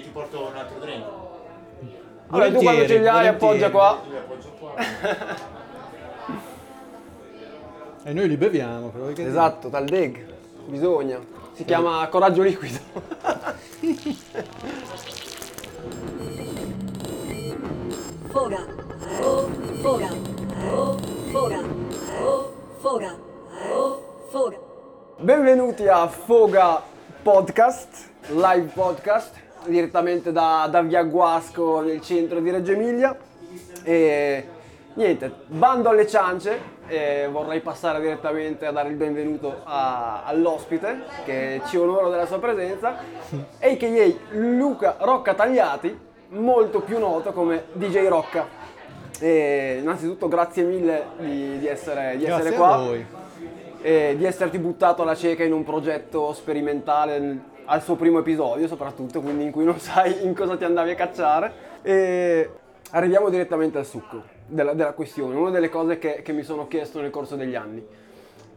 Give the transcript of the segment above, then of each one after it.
Ti porto un altro drink. Allora, tu quando ce li hai appoggia qua. Li appoggio qua. E noi li beviamo, però che Esatto, tal deg. Bisogna. Si chiama coraggio liquido. Foga. Oh, foga. Oh, foga. Oh, foga. Oh, foga. Benvenuti a Foga Podcast, live podcast, direttamente da, da Via Guasco nel centro di Reggio Emilia. E niente, bando alle ciance, e vorrei passare direttamente a dare il benvenuto a- all'ospite che ci onora della sua presenza, a.k.a. Luca Rocca Tagliati, molto più noto come DJ Rocca. E innanzitutto grazie mille di, di essere, di essere qua e di esserti buttato alla cieca in un progetto sperimentale al suo primo episodio soprattutto, quindi in cui non sai in cosa ti andavi a cacciare. E arriviamo direttamente al succo della, della questione, una delle cose che, che mi sono chiesto nel corso degli anni.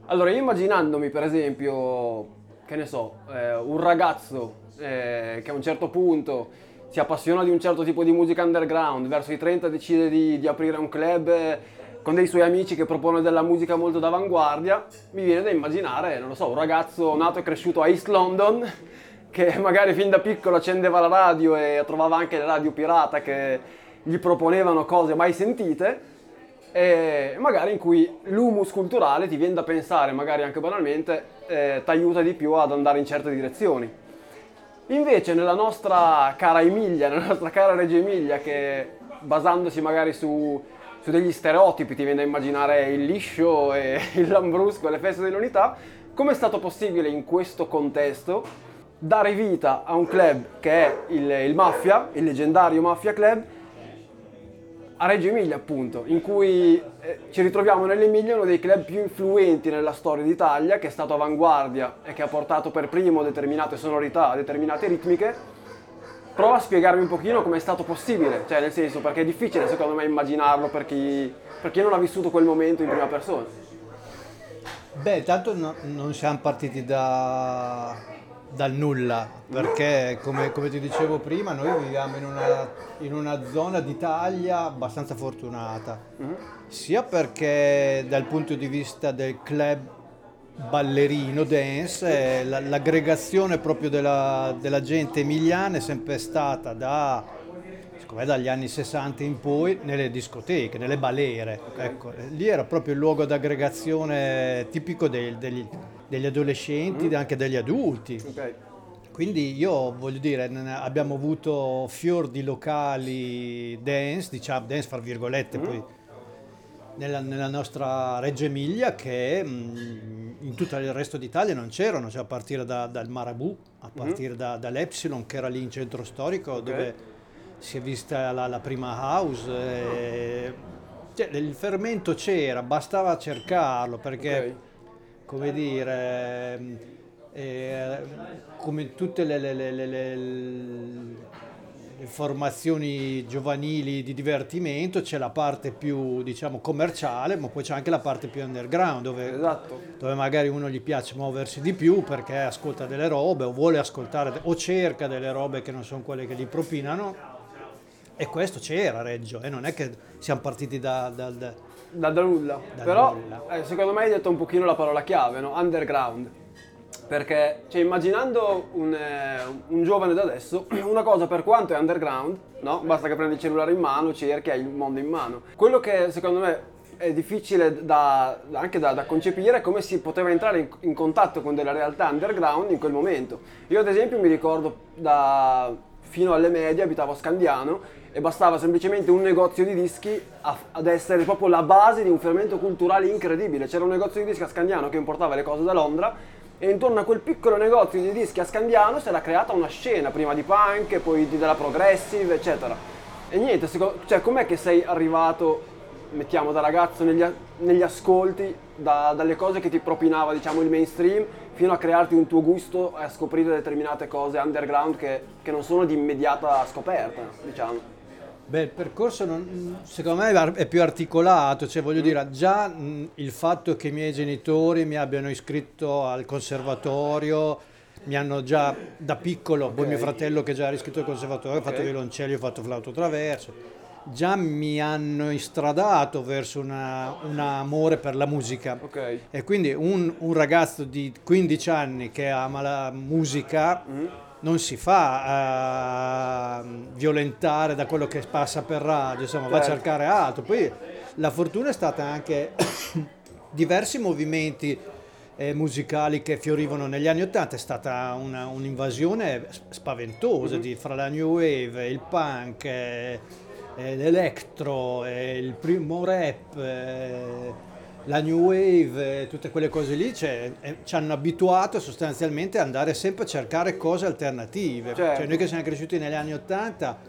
Allora, io immaginandomi per esempio, che ne so, eh, un ragazzo eh, che a un certo punto si appassiona di un certo tipo di musica underground, verso i 30 decide di, di aprire un club eh, con dei suoi amici che propone della musica molto d'avanguardia, mi viene da immaginare, non lo so, un ragazzo nato e cresciuto a East London, che magari fin da piccolo accendeva la radio e trovava anche le radio pirata che gli proponevano cose mai sentite, e magari in cui l'humus culturale ti viene da pensare, magari anche banalmente, eh, ti aiuta di più ad andare in certe direzioni. Invece nella nostra cara Emilia, nella nostra cara Reggio Emilia, che basandosi magari su, su degli stereotipi ti viene da immaginare il liscio e il lambrusco e le feste dell'unità, come è stato possibile in questo contesto dare vita a un club che è il, il Mafia, il leggendario Mafia Club, a Reggio Emilia appunto, in cui eh, ci ritroviamo nell'Emilia uno dei club più influenti nella storia d'Italia, che è stato avanguardia e che ha portato per primo determinate sonorità, determinate ritmiche. Prova a spiegarmi un pochino come è stato possibile, cioè nel senso perché è difficile secondo me immaginarlo per chi, per chi non ha vissuto quel momento in prima persona. Beh, tanto no- non siamo partiti da- dal nulla, perché come, come ti dicevo prima, noi viviamo in una, in una zona d'Italia abbastanza fortunata, sia perché dal punto di vista del club ballerino dance, la- l'aggregazione proprio della, della gente emiliana è sempre stata da dagli anni 60 in poi nelle discoteche, nelle balere. Ecco, eh, lì era proprio il luogo d'aggregazione tipico dei- degli, degli adolescenti e anche degli adulti. Ok. Quindi io voglio dire, abbiamo avuto fior di locali dance, diciamo dance fra virgolette, poi nella, nella nostra Reggio Emilia che mm, in tutto il resto d'Italia non c'erano, cioè a partire da- dal Marabù, a partire da- dall'Epsilon che era lì in centro storico dove si è vista la, la prima house. e- cioè, il fermento c'era, bastava cercarlo perché come dire, ehm, eh, come tutte le, le- le- le- formazioni giovanili di divertimento, c'è la parte più diciamo commerciale, ma poi c'è anche la parte più underground dove, Esatto. dove magari uno gli piace muoversi di più perché ascolta delle robe o vuole ascoltare o cerca delle robe che non sono quelle che gli propinano. E questo c'era a Reggio, e non è che siamo partiti da- da- da, Da, da nulla. Però nulla. eh, secondo me hai detto un pochino la parola chiave, no? Underground. Perché, cioè, immaginando un, eh, un giovane da adesso, una cosa per quanto è underground, no? Basta che prendi il cellulare in mano, cerchi, hai il mondo in mano. Quello che secondo me è difficile da- anche da, da concepire è come si poteva entrare in, in contatto con delle realtà underground in quel momento. Io ad esempio mi ricordo da fino alle medie abitavo a Scandiano e bastava semplicemente un negozio di dischi a- ad essere proprio la base di un fermento culturale incredibile. C'era un negozio di dischi a Scandiano che importava le cose da Londra e intorno a quel piccolo negozio di dischi a Scandiano si era creata una scena, prima di punk, poi di- della progressive, eccetera. E niente, secondo- cioè com'è che sei arrivato, mettiamo da ragazzo, negli, negli ascolti, da- dalle cose che ti propinava diciamo il mainstream, fino a crearti un tuo gusto e a scoprire determinate cose underground che, che non sono di immediata scoperta, diciamo. Beh, il percorso non- secondo me è più articolato, cioè voglio dire, già mh, il fatto che i miei genitori mi abbiano iscritto al conservatorio mi hanno già da piccolo, poi Ok. mio fratello che già era iscritto al conservatorio, ho fatto violoncello, ho fatto flauto traverso, già mi hanno istradato verso una- un amore per la musica. Ok. E quindi un, un ragazzo di 15 anni che ama la musica Mm. Non si fa eh, violentare da quello che passa per radio, insomma va a Certo. cercare altro. Poi la fortuna è stata anche diversi movimenti eh, musicali che fiorivano negli anni Ottanta, è stata una- un'invasione spaventosa di- fra la new wave, il punk, eh, eh, l'electro, eh, il primo rap, eh, la new wave, tutte quelle cose lì cioè, eh, ci hanno abituato sostanzialmente ad andare sempre a cercare cose alternative. Certo. Cioè, noi che siamo cresciuti negli anni Ottanta,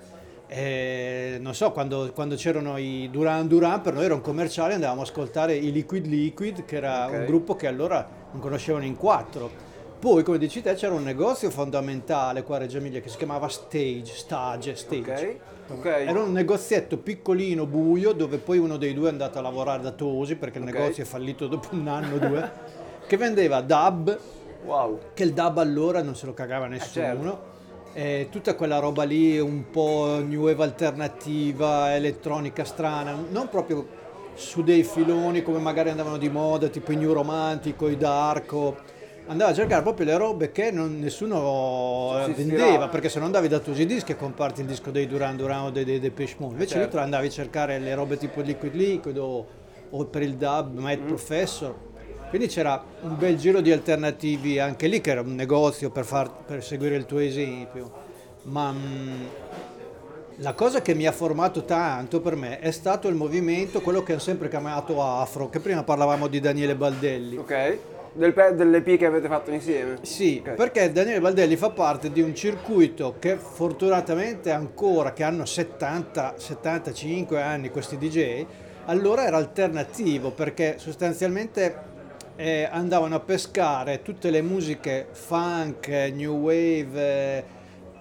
eh, non so, quando, quando c'erano i Duran Duran, per noi era un commerciale, andavamo ad ascoltare i Liquid Liquid, che era Ok. un gruppo che allora non conoscevano in quattro. Poi, come dici te, c'era un negozio fondamentale qua a Reggio Emilia che si chiamava Stage, Stage, Stage. Ok. Ok. Era un negozietto piccolino, buio, dove poi uno dei due è andato a lavorare da Tosi, perché il Ok. negozio è fallito dopo un anno o due, che vendeva dub, Wow. che il dub allora non se lo cagava nessuno. E tutta quella roba lì un po' new wave alternativa, elettronica strana, non proprio su dei filoni come magari andavano di moda, tipo i new romantico, i darko. Andava a cercare proprio le robe che non- nessuno eh, vendeva, perché se non andavi da Tusi Dischi e comparti il disco dei Duran Duran o dei, dei Depeche Mode, invece lì Certo. tu andavi a cercare le robe tipo Liquid Liquid o, o per il dub Mad Mm. Professor. Quindi c'era un bel giro di alternativi anche lì, che era un negozio per, far- per seguire il tuo esempio. Ma mm, la cosa che mi ha formato tanto per me è stato il movimento, quello che ho sempre chiamato afro, che prima parlavamo di Daniele Baldelli. Ok. Del pe- dell'EP che avete fatto insieme? Sì, Ok. perché Daniele Baldelli fa parte di un circuito che fortunatamente ancora, che hanno 70-75 anni questi DJ, allora era alternativo perché sostanzialmente eh, andavano a pescare tutte le musiche funk, eh, new wave, eh,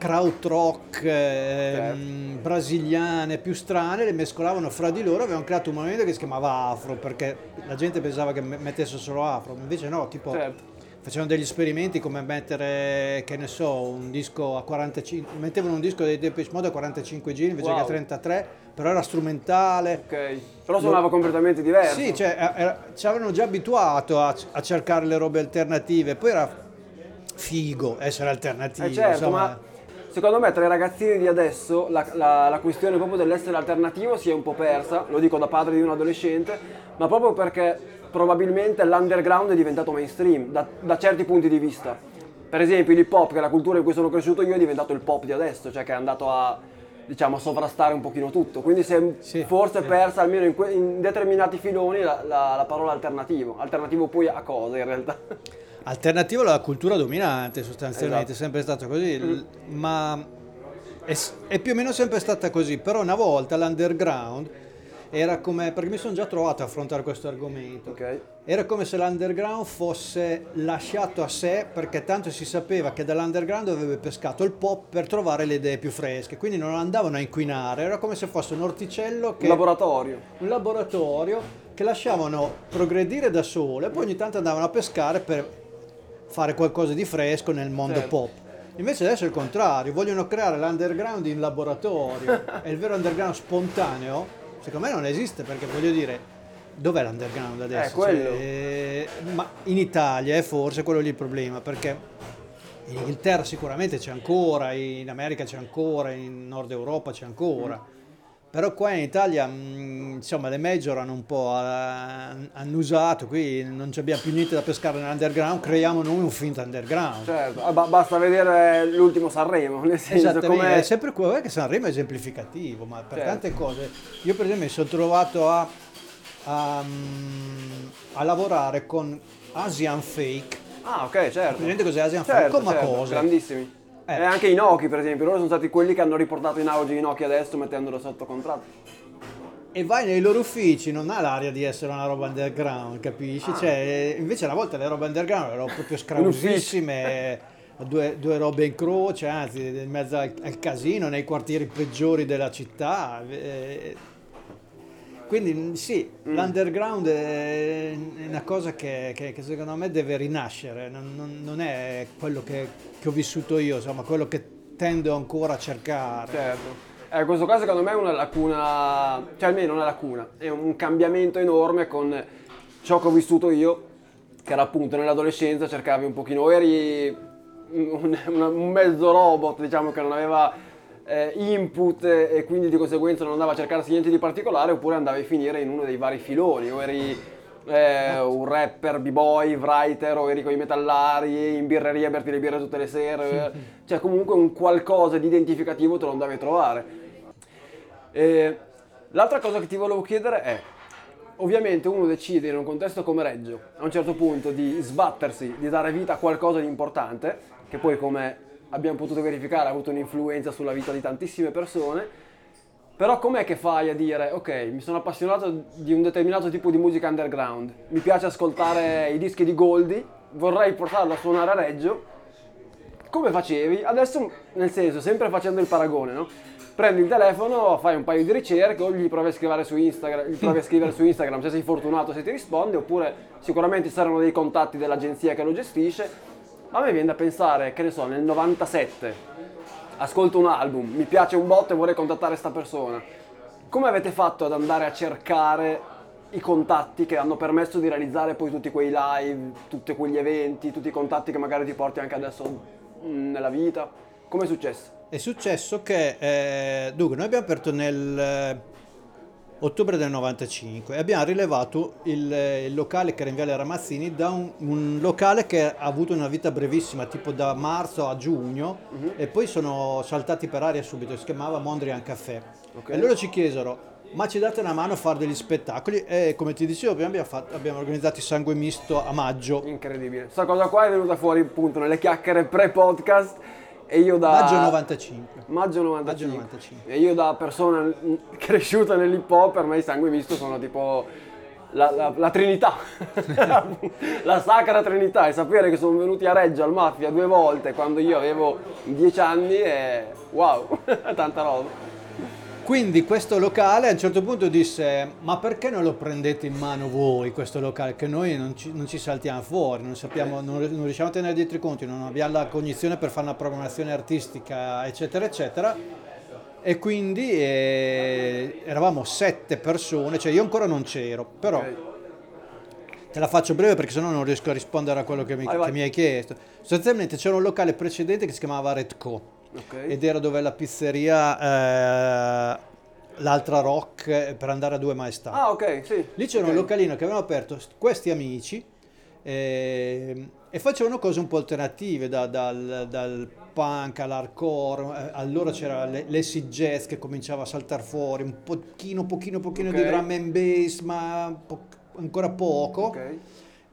krautrock, eh, Certo. brasiliane più strane, le mescolavano fra di loro, avevano creato un movimento che si chiamava afro perché la gente pensava che me- mettesse solo afro, invece no, tipo Certo. facevano degli esperimenti come mettere, che ne so, un disco a 45, mettevano un disco dei Depeche Mode a 45 giri invece Wow. che a 33, però era strumentale. Ok. Però suonava completamente diverso. Sì, cioè, era- ci avevano già abituato a, a cercare le robe alternative, poi era figo essere alternativo. Eh certo, insomma. ma secondo me tra i ragazzini di adesso la, la- la questione proprio dell'essere alternativo si è un po' persa, lo dico da padre di un adolescente, ma proprio perché probabilmente l'underground è diventato mainstream da, da certi punti di vista. Per esempio l'hip hop, che è la cultura in cui sono cresciuto io, è diventato il pop di adesso, cioè che è andato a diciamo, sovrastare un pochino tutto. Quindi si è Sì, forse sì. persa almeno in, que- in determinati filoni la, la- la parola alternativo. Alternativo poi a cosa in realtà? Alternativo alla cultura dominante sostanzialmente, è Esatto. sempre stato così, l- ma è, è più o meno sempre stata così, però una volta l'underground era come, perché mi sono già trovato a affrontare questo argomento, Ok. era come se l'underground fosse lasciato a sé perché tanto si sapeva che dall'underground aveva pescato il pop per trovare le idee più fresche, quindi non andavano a inquinare, era come se fosse un orticello che Un laboratorio. un laboratorio che lasciavano progredire da sole poi ogni tanto andavano a pescare per fare qualcosa di fresco nel mondo Certo. pop. Invece adesso è il contrario, vogliono creare l'underground in laboratorio e il vero underground spontaneo secondo me non esiste perché voglio dire dov'è l'underground adesso? Eh, quello. eh, ma in Italia è forse quello lì il problema perché in Inghilterra sicuramente c'è ancora, in America c'è ancora, in Nord Europa c'è ancora. Però qua in Italia mh, insomma le major hanno un po' eh, annusato, qui non abbiamo più niente da pescare nell'underground, creiamo noi un finto underground. Certo, ah, ba- basta vedere l'ultimo Sanremo, nel senso Esattamente, come è sempre quello che Sanremo è esemplificativo, ma per Certo. tante cose. Io per esempio mi sono trovato a, a, mm, a lavorare con Asian Fake. Ah, ok, certo. Presente cos'è Asian Fake? Certo, Come certo, cosa? grandissimi. Eh. E anche i Noki, per esempio, loro sono stati quelli che hanno riportato in auge i Noki adesso mettendolo sotto contratto. E vai nei loro uffici, non ha l'aria di essere una roba underground, capisci? Ah. Cioè, invece una volta le robe underground erano proprio scrausissime, due, due robe in croce, anzi, in mezzo al, al casino, nei quartieri peggiori della città. eh, Quindi mh, sì, l'underground è una cosa che, che- che secondo me deve rinascere, non, non- non è quello che, che ho vissuto io, insomma, quello che tendo ancora a cercare. Certo. Eh, questo qua secondo me è una lacuna, cioè almeno una lacuna, è un cambiamento enorme con ciò che ho vissuto io, che era appunto nell'adolescenza cercavi un pochino, o eri un, un- un mezzo robot, diciamo che non aveva eh, input e quindi di conseguenza non andava a cercarsi niente di particolare, oppure andavi a finire in uno dei vari filoni, o eri eh, un rapper, b-boy, writer, o eri con i metallari, in birreria a berti le birre tutte le sere, cioè comunque un qualcosa di identificativo te lo andavi a trovare. E l'altra cosa che ti volevo chiedere è, ovviamente uno decide in un contesto come Reggio, a un certo punto, di sbattersi, di dare vita a qualcosa di importante, che poi come abbiamo potuto verificare ha avuto un'influenza sulla vita di tantissime persone, però com'è che fai a dire, ok, mi sono appassionato di un determinato tipo di musica underground, mi piace ascoltare i dischi di Goldie, vorrei portarlo a suonare a Reggio, come facevi? Adesso, nel senso, sempre facendo il paragone, no? Prendi il telefono, fai un paio di ricerche, o gli provi a scrivere su Instagram, gli provi a scrivere su Instagram se sei fortunato se ti risponde, oppure sicuramente saranno dei contatti dell'agenzia che lo gestisce. A me viene da pensare, che ne so, nel 97 ascolto un album, mi piace un botto e vorrei contattare sta persona. Come avete fatto ad andare a cercare i contatti che hanno permesso di realizzare poi tutti quei live, tutti quegli eventi, tutti i contatti che magari ti porti anche adesso mm, nella vita? Come è successo? È successo che, eh, dunque, noi abbiamo aperto nel ottobre del 95 e abbiamo rilevato il, il locale che era in Viale Ramazzini da un, un locale che ha avuto una vita brevissima, tipo da marzo a giugno, e poi sono saltati per aria subito, si chiamava Mondrian Café. Ok. E loro ci chiesero, ma ci date una mano a fare degli spettacoli? E come ti dicevo, prima abbiamo, fatto- abbiamo organizzato il Sangue Misto a maggio. Incredibile. Questa cosa qua è venuta fuori appunto nelle chiacchiere pre-podcast e io da... Maggio 95. Maggio 95. Maggio 95. E io da persona cresciuta nell'hip hop, per me i sangue misto sono tipo la, la- la trinità, la sacra trinità. E sapere che sono venuti a Reggio al Mafia due volte quando io avevo 10 anni è wow, tanta roba. Quindi questo locale a un certo punto disse ma perché non lo prendete in mano voi questo locale? Che noi non ci, non ci saltiamo fuori, non, sappiamo, non, non riusciamo a tenere dietro i conti, non abbiamo la cognizione per fare una programmazione artistica eccetera eccetera. E quindi eh, eravamo sette persone, cioè io ancora non c'ero, però te la faccio breve perché sennò non riesco a rispondere a quello che mi, Vai, vai. che mi hai chiesto. Sostanzialmente c'era un locale precedente che si chiamava Redco Ok. ed era dove la pizzeria eh, l'altra rock eh, per andare a due maestà. Ah ok, sì. Lì c'era Ok. un localino che avevano aperto st- questi amici eh, e facevano cose un po' alternative, da- dal, dal punk all'hardcore, eh, allora c'era le- l'acid jazz che cominciava a saltare fuori, un pochino, pochino, pochino di Ok. drum and bass, ma po- ancora poco. Ok.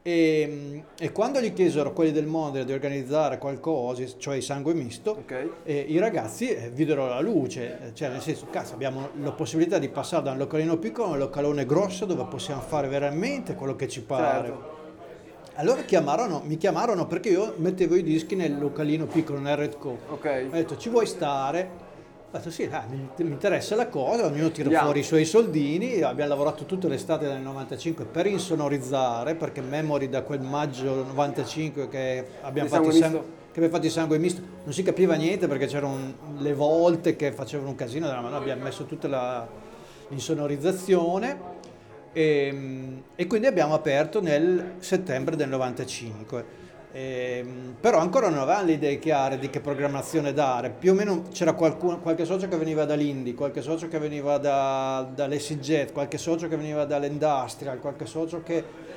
E, e quando gli chiesero quelli del Mondre di organizzare qualcosa, cioè il sangue misto, Ok. e i ragazzi eh, videro la luce, eh, cioè nel senso, cazzo, abbiamo la possibilità di passare da un localino piccolo a un localone grosso dove possiamo fare veramente quello che ci pare. Certo. Allora chiamarono, mi chiamarono perché io mettevo i dischi nel localino piccolo, nel Red Co. Ok. Ho detto, ci vuoi stare? Ho detto, sì, dai, mi, mi interessa la cosa, ognuno tira Andiamo. fuori i suoi soldini, abbiamo lavorato tutta l'estate del 95 per insonorizzare, perché memory da quel maggio 95 che abbiamo, fatto misto. che abbiamo fatto il sangue misto, non si capiva niente perché c'erano le volte che facevano un casino, ma noi abbiamo messo tutta la, l'insonorizzazione e, e quindi abbiamo aperto nel settembre del 95. Ehm, però ancora non avevamo le idee chiare di che programmazione dare, più o meno c'era qualcuno, qualche socio che veniva dall'Indy, qualche socio che veniva da, dall'EasyJet, qualche socio che veniva dall'Industrial, qualche socio che...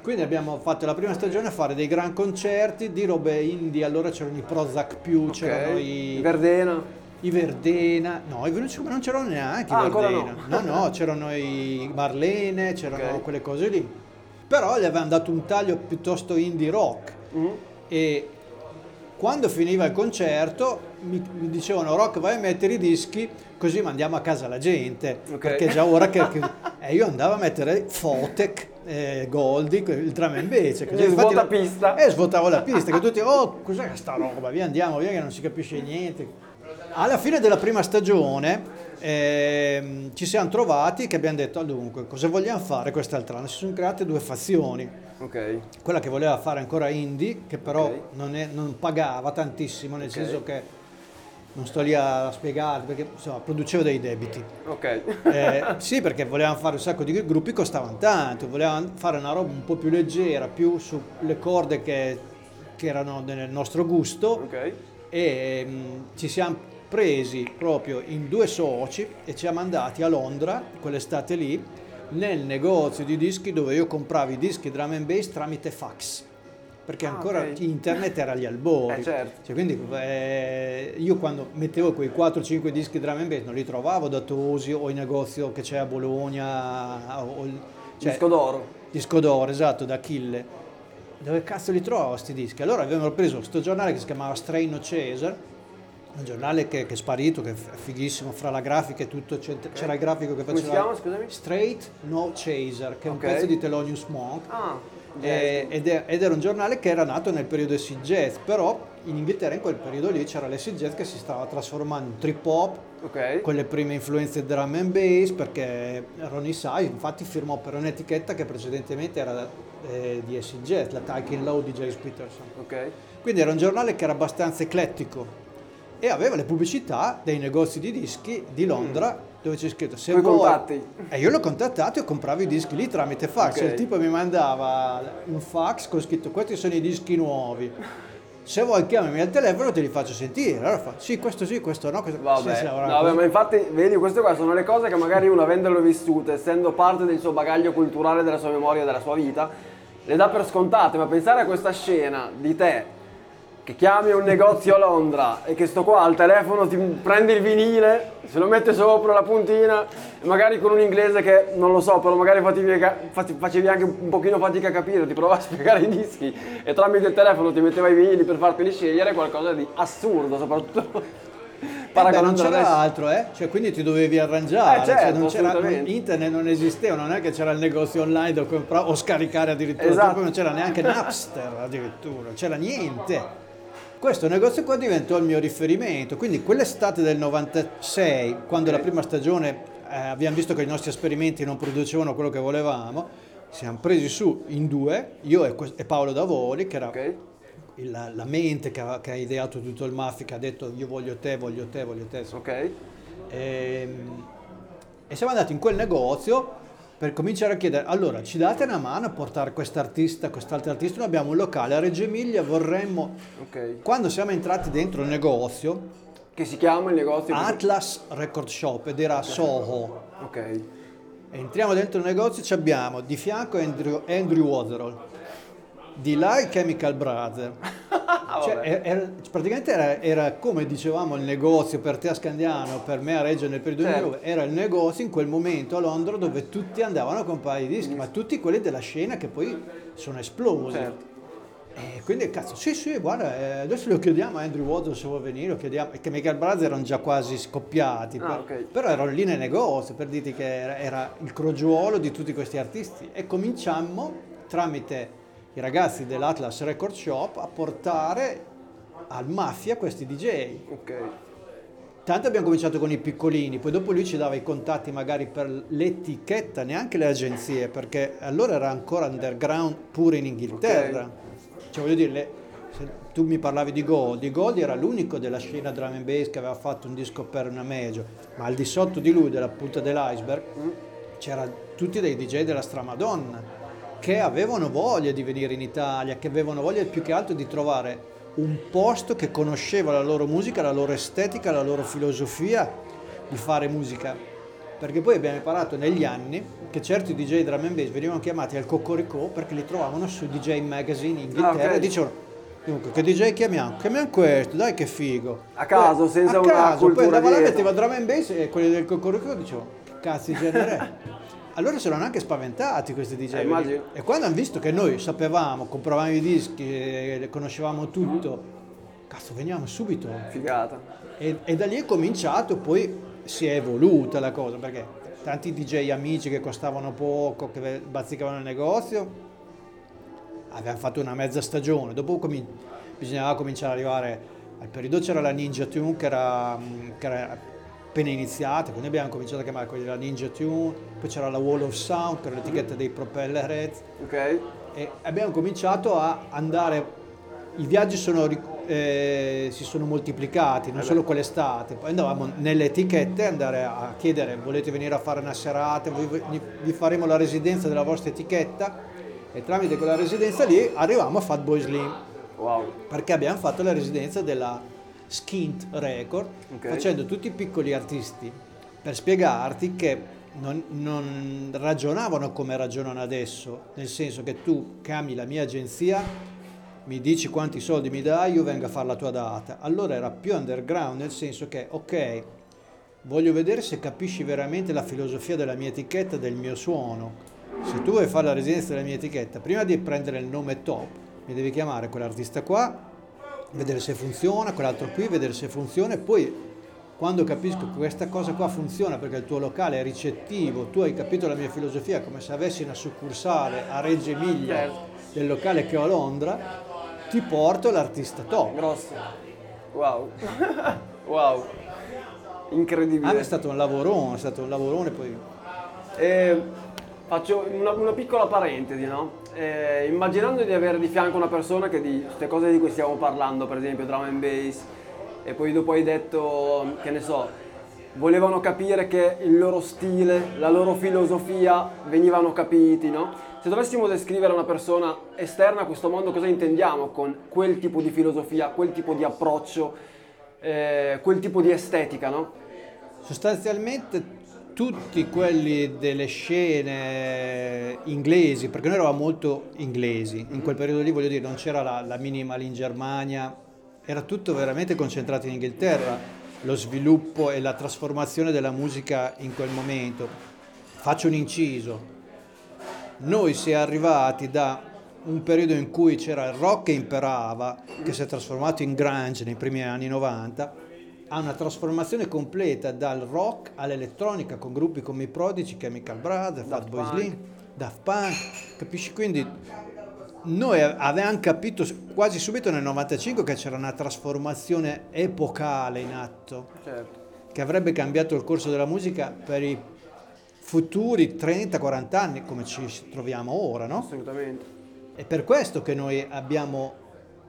Quindi abbiamo fatto la prima stagione a fare dei gran concerti di robe indie, allora c'erano i Prozac più, c'erano Ok. i... Verdena. I Verdena, no, i Venuti ma non c'erano neanche Ah, i Verdena. No, no, c'erano i Marlene, c'erano Ok. quelle cose lì. Però gli avevamo dato un taglio piuttosto indie rock. Mhm. E quando finiva il concerto mi, mi dicevano Rock vai a mettere i dischi così mandiamo a casa la gente. Ok. Perché già ora che... che- e io andavo a mettere Fotec, eh, Goldie, il drum and bass. così. Svuota pista. E svuotavo la pista, che tutti, oh, cos'è sta roba? Via andiamo, via che non si capisce niente. Alla fine della prima stagione ehm, ci siamo trovati che abbiamo detto, "Ah, dunque, cosa vogliamo fare quest'altro anno? Si sono create due fazioni. Ok. Quella che voleva fare ancora indie, che però Ok. non, è- non pagava tantissimo, nel Ok. senso che non sto lì a spiegare, perché insomma, produceva dei debiti. Ok. Eh, sì, perché volevamo fare un sacco di gruppi, costavano tanto, volevamo fare una roba un po' più leggera, più sulle corde che, che erano nel nostro gusto ok. e mm, ci siamo presi proprio in due soci e ci siamo andati a Londra quell'estate lì nel negozio di dischi dove io compravo i dischi drum and bass tramite fax perché Ah, ancora ok. internet era agli albori Eh, certo. Cioè, quindi eh, io quando mettevo quei 4-5 dischi drum and bass non li trovavo da Tosi o in negozio che c'è a Bologna o, cioè, Disco d'oro. Disco d'oro, esatto, da Achille. Dove cazzo li trovavo questi dischi? Allora avevano preso questo giornale che si chiamava Strain Caesar, un giornale che, che è sparito, che è fighissimo, fra la grafica e tutto, c'è- c'era il grafico che Come si faceva... chiama, scusami? Straight No Chaser, che è un pezzo di Thelonious Monk. Ah, Eh, ed, è- ed era un giornale che era nato nel periodo acid jazz, però in Inghilterra in quel periodo lì c'era l'acid jazz che si stava trasformando in trip hop, ok. con le prime influenze drum and bass, perché Ronnie Sai infatti firmò per un'etichetta che precedentemente era eh, di acid jazz, la Tykin Low di James Peterson. Quindi era un giornale che era abbastanza eclettico e aveva le pubblicità dei negozi di dischi di Londra dove c'è scritto se vuoi... contatti. E io l'ho contattato e compravo i dischi lì tramite fax. Ok. Il tipo mi mandava un fax con scritto questi sono i dischi nuovi. Se vuoi chiamami al telefono te li faccio sentire. Allora fa sì, questo sì, questo no. Questo... Vabbè, Sì, sì, allora vabbè, ma infatti, vedi, queste qua sono le cose che magari uno avendole vissute, essendo parte del suo bagaglio culturale, della sua memoria, della sua vita, le dà per scontate, ma pensare a questa scena di te che chiami un negozio a Londra e che sto qua al telefono ti prendi il vinile, se lo mette sopra la puntina, magari con un inglese che non lo so, però magari facevi, anche un pochino fatica a capire, ti provava a spiegare i dischi e tramite il telefono ti metteva i vinili per farteli scegliere, qualcosa di assurdo, soprattutto Eh beh, non c'era adesso. altro, eh? Cioè, quindi ti dovevi arrangiare. Eh, certo, cioè, non internet non esisteva, non è che c'era il negozio online dove comprare o scaricare addirittura. Esatto. Non c'era neanche Napster addirittura, c'era niente. Questo negozio qua diventò il mio riferimento, quindi quell'estate del 96, quando la prima stagione eh, abbiamo visto che i nostri esperimenti non producevano quello che volevamo, siamo presi su in due, io e, e Paolo Davoli, che era Ok? il- la, la mente che ha, che ha ideato tutto il mafia, che ha detto io voglio te, voglio te, voglio te. Ok? Ehm, E, siamo andati in quel negozio per cominciare a chiedere, allora ci date una mano a portare quest'artista, quest'altro artista, noi abbiamo un locale a Reggio Emilia, vorremmo... Ok. Quando siamo entrati dentro il negozio, Che si chiama il negozio? Atlas Record Shop ed era a Soho, Ok. entriamo dentro il negozio e ci abbiamo di fianco Andrew, Andrew Waterall, di là i Chemical Brother. Cioè, Ah, vabbè. era- praticamente era, era come dicevamo il negozio per te a Scandiano, per me a Reggio nel periodo Certo. 2009, era il negozio in quel momento a Londra dove tutti andavano a comprare i dischi, ma tutti quelli della scena che poi sono esplosi. Certo. E quindi cazzo, sì sì, guarda, eh, adesso lo chiediamo a Andrew Water se vuole venire, lo chiediamo, perché Michael Brothers erano già quasi scoppiati, Ah, per- ok. però erano lì nel negozio per dirti che era, era il crogiuolo di tutti questi artisti e cominciammo tramite i ragazzi dell'Atlas Record Shop a portare al mafia questi DJ. Ok. Tanto abbiamo cominciato con i piccolini, poi dopo lui ci dava i contatti magari per l'etichetta, neanche le agenzie, perché allora era ancora underground pure in Inghilterra. Cioè voglio dire, le- se tu mi parlavi di Goldie, Goldie era l'unico della scena drum and bass che aveva fatto un disco per una major, ma al di sotto di lui, della punta dell'iceberg, c'erano tutti dei DJ della Stramadonna che avevano voglia di venire in Italia, che avevano voglia più che altro di trovare un posto che conosceva la loro musica, la loro estetica, la loro filosofia di fare musica. Perché poi abbiamo imparato negli anni che certi DJ drum and bass venivano chiamati al Cocorico perché li trovavano su DJ Magazine in Inghilterra Ah, ok. e dicevano dunque che DJ chiamiamo? Chiamiamo questo, dai che figo. A caso, Poi- senza a una caso, cultura Poi andava là, metteva drum and bass e quelli del Cocorico dicevano che cazzo di genere? Allora si erano anche spaventati questi DJ. Eh. E quando hanno visto che noi sapevamo, compravamo i dischi, conoscevamo tutto, cazzo veniamo subito. Figata. E, e da lì è cominciato, poi si è evoluta la cosa, perché tanti DJ amici che costavano poco, che bazzicavano il negozio, avevano fatto una mezza stagione, dopo comin- bisognava cominciare ad arrivare al periodo c'era la Ninja Tune che era, mm, che era appena iniziate, quindi abbiamo cominciato a chiamare quelli della Ninja Tune, poi c'era la Wall of Sound, era l'etichetta dei Propeller Heads, Ok? e abbiamo cominciato a andare, i viaggi sono, eh, si sono moltiplicati, non solo quell'estate, poi andavamo nelle etichette andare a chiedere volete venire a fare una serata, vi, faremo la residenza della vostra etichetta? E tramite quella residenza lì arrivavamo a Fatboy Slim. Wow. perché abbiamo fatto la residenza della Skint Record Ok. facendo tutti i piccoli artisti per spiegarti che non, non ragionavano come ragionano adesso, nel senso che tu chiami la mia agenzia, mi dici quanti soldi mi dai, io vengo a fare la tua data. Allora era più underground, nel senso che, ok, voglio vedere se capisci veramente la filosofia della mia etichetta, del mio suono. Se tu vuoi fare la residenza della mia etichetta, prima di prendere il nome top, mi devi chiamare quell'artista qua, vedere se funziona, quell'altro qui, vedere se funziona e poi quando capisco che questa cosa qua funziona perché il tuo locale è ricettivo, tu hai capito la mia filosofia come se avessi una succursale a Reggio Emilia del locale che ho a Londra, ti porto l'artista top. Grosso. Wow. wow. Incredibile. Ah, è stato un lavorone, è stato un lavorone poi... Eh, faccio una, una piccola parentesi, no? Eh, immaginando di avere di fianco una persona che di queste cose di cui stiamo parlando, per esempio drum and bass, e poi dopo hai detto, che ne so, volevano capire che il loro stile, la loro filosofia venivano capiti, no? Se dovessimo descrivere una persona esterna a questo mondo, cosa intendiamo con quel tipo di filosofia, quel tipo di approccio, eh, quel tipo di estetica, no? Sostanzialmente tutti quelli delle scene inglesi, perché noi eravamo molto inglesi, in quel periodo lì voglio dire non c'era la, la minimal in Germania, era tutto veramente concentrato in Inghilterra, lo sviluppo e la trasformazione della musica in quel momento. Faccio un inciso, noi si è arrivati da un periodo in cui c'era il rock che imperava, che si è trasformato in grunge nei primi anni 90, a una trasformazione completa dal rock all'elettronica con gruppi come i Prodigy, Chemical Brothers, Fatboy Punk. Slim, Daft Punk, capisci? Quindi noi avevamo capito quasi subito nel 95 che c'era una trasformazione epocale in atto Certo. che avrebbe cambiato il corso della musica per i futuri 30-40 anni come ci troviamo ora, no? Assolutamente. È per questo che noi abbiamo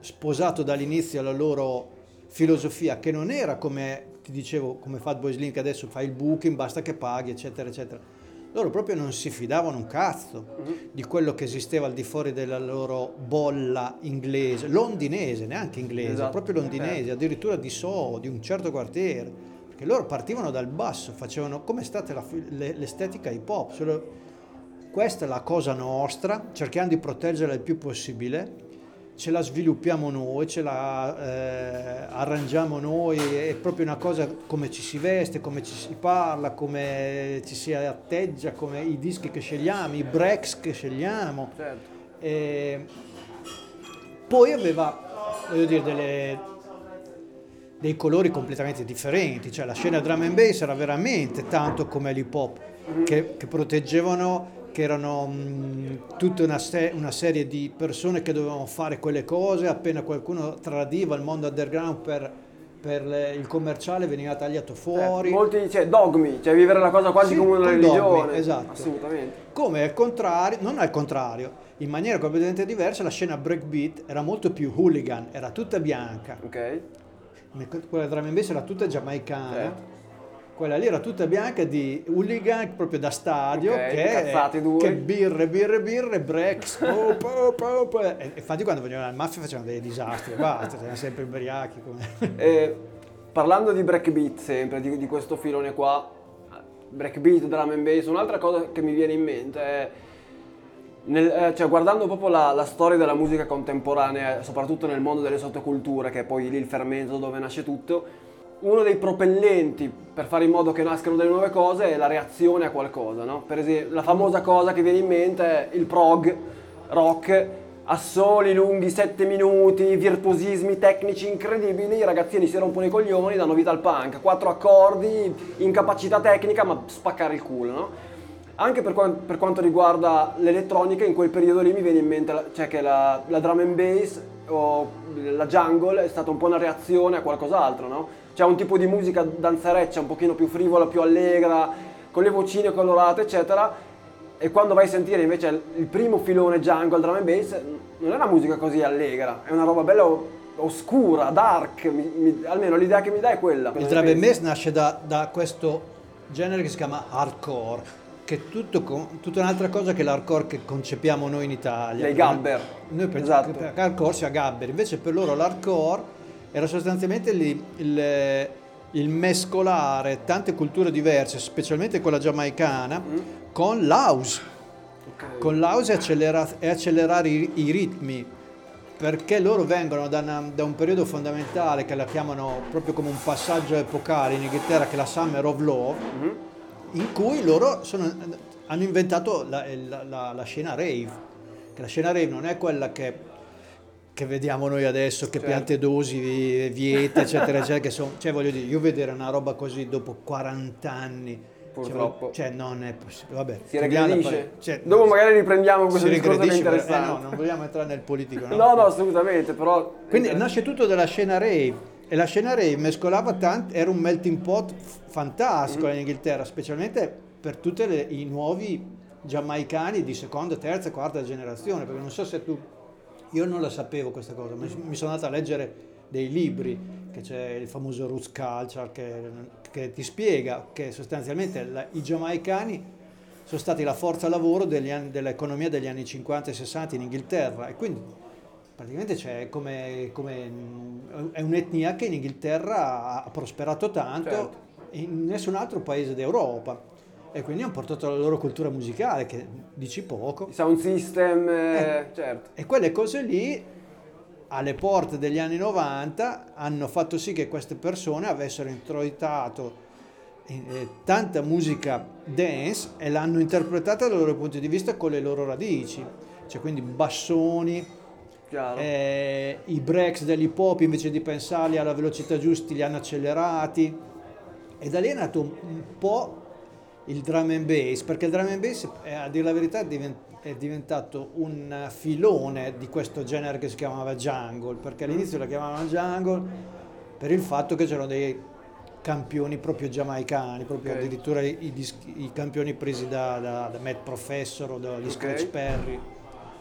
sposato dall'inizio la loro filosofia, che non era come ti dicevo, come Fatboy Slim, che adesso fai il booking, basta che paghi, eccetera, eccetera. Loro proprio non si fidavano un cazzo di quello che esisteva al di fuori della loro bolla inglese, londinese, neanche inglese, Esatto. proprio londinese, addirittura di Soho, di un certo quartiere. Perché loro partivano dal basso, facevano come è stata la l'estetica hip hop, questa è la cosa nostra, cerchiamo di proteggerla il più possibile, ce la sviluppiamo noi, ce la eh, arrangiamo noi, è proprio una cosa come ci si veste, come ci si parla, come ci si atteggia, come i dischi che scegliamo, i breaks che scegliamo. Certo. E poi aveva, voglio dire, delle- dei colori completamente differenti, cioè la scena drum and bass era veramente tanto come l'hip hop, che, che proteggevano, che erano mh, tutta una, se- una serie di persone che dovevano fare quelle cose, appena qualcuno tradiva il mondo underground per, per le- il commerciale veniva tagliato fuori. Eh, molti, cioè, dogmi, cioè vivere la cosa quasi Sì, come una con dogmi, religione. esatto. Assolutamente. Come al contrario, non al contrario, in maniera completamente diversa, la scena breakbeat era molto più hooligan, era tutta bianca. Ok? Quella drum and bass era tutta giamaicana. Certo. Quella lì era tutta bianca di hooligan proprio da stadio Ok, che, che birre, birre, birre, breaks. po, po, po. E infatti quando venivano al mafia facevano dei disastri, basta, erano sempre ubriachi. Come... E, parlando di breakbeat sempre, di, di questo filone qua, breakbeat, drum and bass, un'altra cosa che mi viene in mente è, nel- eh, cioè, guardando proprio la, la storia della musica contemporanea, soprattutto nel mondo delle sottoculture, che è poi lì il fermento dove nasce tutto, uno dei propellenti per fare in modo che nascano delle nuove cose è la reazione a qualcosa, no? Per esempio, la famosa cosa che viene in mente è il prog rock, assoli lunghi 7 minuti, virtuosismi tecnici incredibili, i ragazzini si rompono i coglioni, danno vita al punk, quattro accordi, incapacità tecnica, ma spaccare il culo, no? Anche per, quan- per quanto riguarda l'elettronica, in quel periodo lì mi viene in mente la- cioè che la, la drum and bass o la jungle è stata un po' una reazione a qualcos'altro, no? C'è un tipo di musica danzareccia un pochino più frivola, più allegra, con le vocine colorate, eccetera. E quando vai a sentire invece il primo filone jungle, drum and bass, non è una musica così allegra, è una roba bella oscura, dark, mi- mi- almeno l'idea che mi dà è quella. Il drum and bass nasce da, da questo genere che si chiama hardcore, che è tutto con- tutta un'altra cosa che l'hardcore che concepiamo noi in Italia. Dei gabber. Noi pensiamo Esatto. che hardcore sia gabber, invece per loro l'hardcore era sostanzialmente il, il- il mescolare tante culture diverse, specialmente quella giamaicana, con l'house. Ok. Con l'house e, accelera- e accelerare i, i ritmi, perché loro vengono da, una- da un periodo fondamentale che la chiamano proprio come un passaggio epocale in Inghilterra, che è la Summer of Love, in cui loro sono- hanno inventato la, la- la- la scena rave. Che la scena rave non è quella che, che vediamo noi adesso, che Certo. piante dosi, vi- viete, eccetera, eccetera. Che sono, cioè, voglio dire, io vedere una roba così dopo 40 anni. cioè, Purtroppo. Cioè, non è possibile. Vabbè, Si regredisce. cioè, Dopo magari riprendiamo questo discorso regredisce, interessante. eh, no, non vogliamo entrare nel politico. No, No, no, assolutamente, però... Quindi nasce tutto dalla scena rave e la scena rave mescolava tanti, era un melting pot fantastico Mm-hmm. in Inghilterra, specialmente per tutti i nuovi giamaicani di seconda, terza, quarta generazione, perché non so se tu, io non la sapevo questa cosa, mi sono andato a leggere dei libri, che c'è il famoso Roots Culture che, che ti spiega che sostanzialmente la- i giamaicani sono stati la forza lavoro degli anni- dell'economia degli anni 50 e 60 in Inghilterra e quindi praticamente c'è come, come- è un'etnia che in Inghilterra ha prosperato tanto Certo. in nessun altro paese d'Europa e quindi hanno portato la loro cultura musicale che dici poco. Sound system, eh, certo. e quelle cose lì alle porte degli anni 90 hanno fatto sì che queste persone avessero introitato eh, tanta musica dance e l'hanno interpretata dal loro punto di vista con le loro radici, cioè quindi bassoni, eh, i breaks dell'hip hop invece di pensarli alla velocità giusti li hanno accelerati. E da lì è nato un po' il drum and bass perché il drum and bass è, a dire la verità è diven- è diventato un filone di questo genere che si chiamava jungle perché all'inizio la chiamavano jungle per il fatto che c'erano dei campioni proprio giamaicani proprio Ok. addirittura i, dischi- i campioni presi da, da, da Matt Professor o da, di Ok. Scratch Perry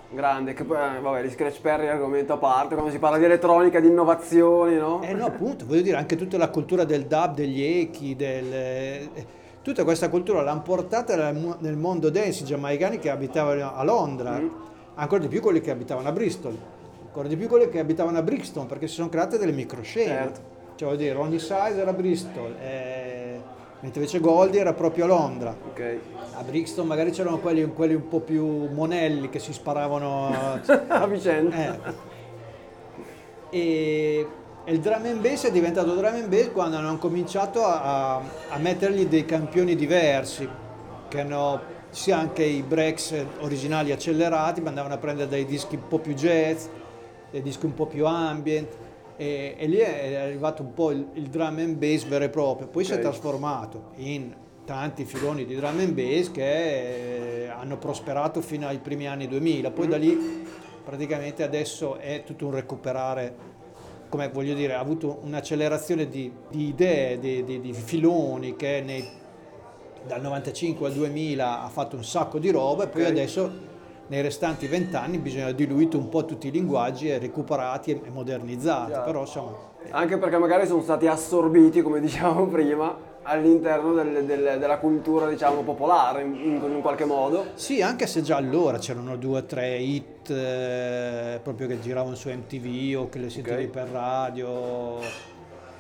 Grande, che poi, eh, vabbè, gli Scratch Perry è argomento a parte, quando si parla di elettronica, di innovazioni, no? Eh no, appunto, voglio dire, anche tutta la cultura del dub, degli echi, del, eh, tutta questa cultura l'hanno portata nel, mo- nel mondo dance, i giamaicani che abitavano a Londra, ancora di più quelli che abitavano a Bristol, ancora di più quelli che abitavano a Brixton, perché si sono create delle microscene. Certo. Cioè, voglio dire, Ronnie Size era a Bristol, eh, mentre invece Goldie era proprio a Londra. Ok. A Brixton magari c'erano quelli, quelli un po' più monelli che si sparavano A vicenda. eh. E il drum and bass è diventato drum and bass quando hanno cominciato a, a- a mettergli dei campioni diversi, che hanno sia anche i breaks originali accelerati, ma andavano a prendere dei dischi un po' più jazz, dei dischi un po' più ambient. E, e lì è arrivato un po' il, il drum and bass vero e proprio, poi si è trasformato in tanti filoni di drum and bass che eh, hanno prosperato fino ai primi anni 2000, poi da lì praticamente adesso è tutto un recuperare, come voglio dire, ha avuto un'accelerazione di, di idee, di, di- di filoni che nei- dal 95 al 2000 ha fatto un sacco di roba e poi Ok. adesso nei restanti vent'anni bisogna diluito un po' tutti i linguaggi e recuperati e modernizzati, Chiaro. però insomma Anche perché magari sono stati assorbiti, come dicevamo prima, all'interno del- del- della cultura, diciamo, popolare, in, in- in qualche modo. Sì, anche se già allora c'erano due o tre hit eh, proprio che giravano su MTV o che le sentivi Ok. per radio,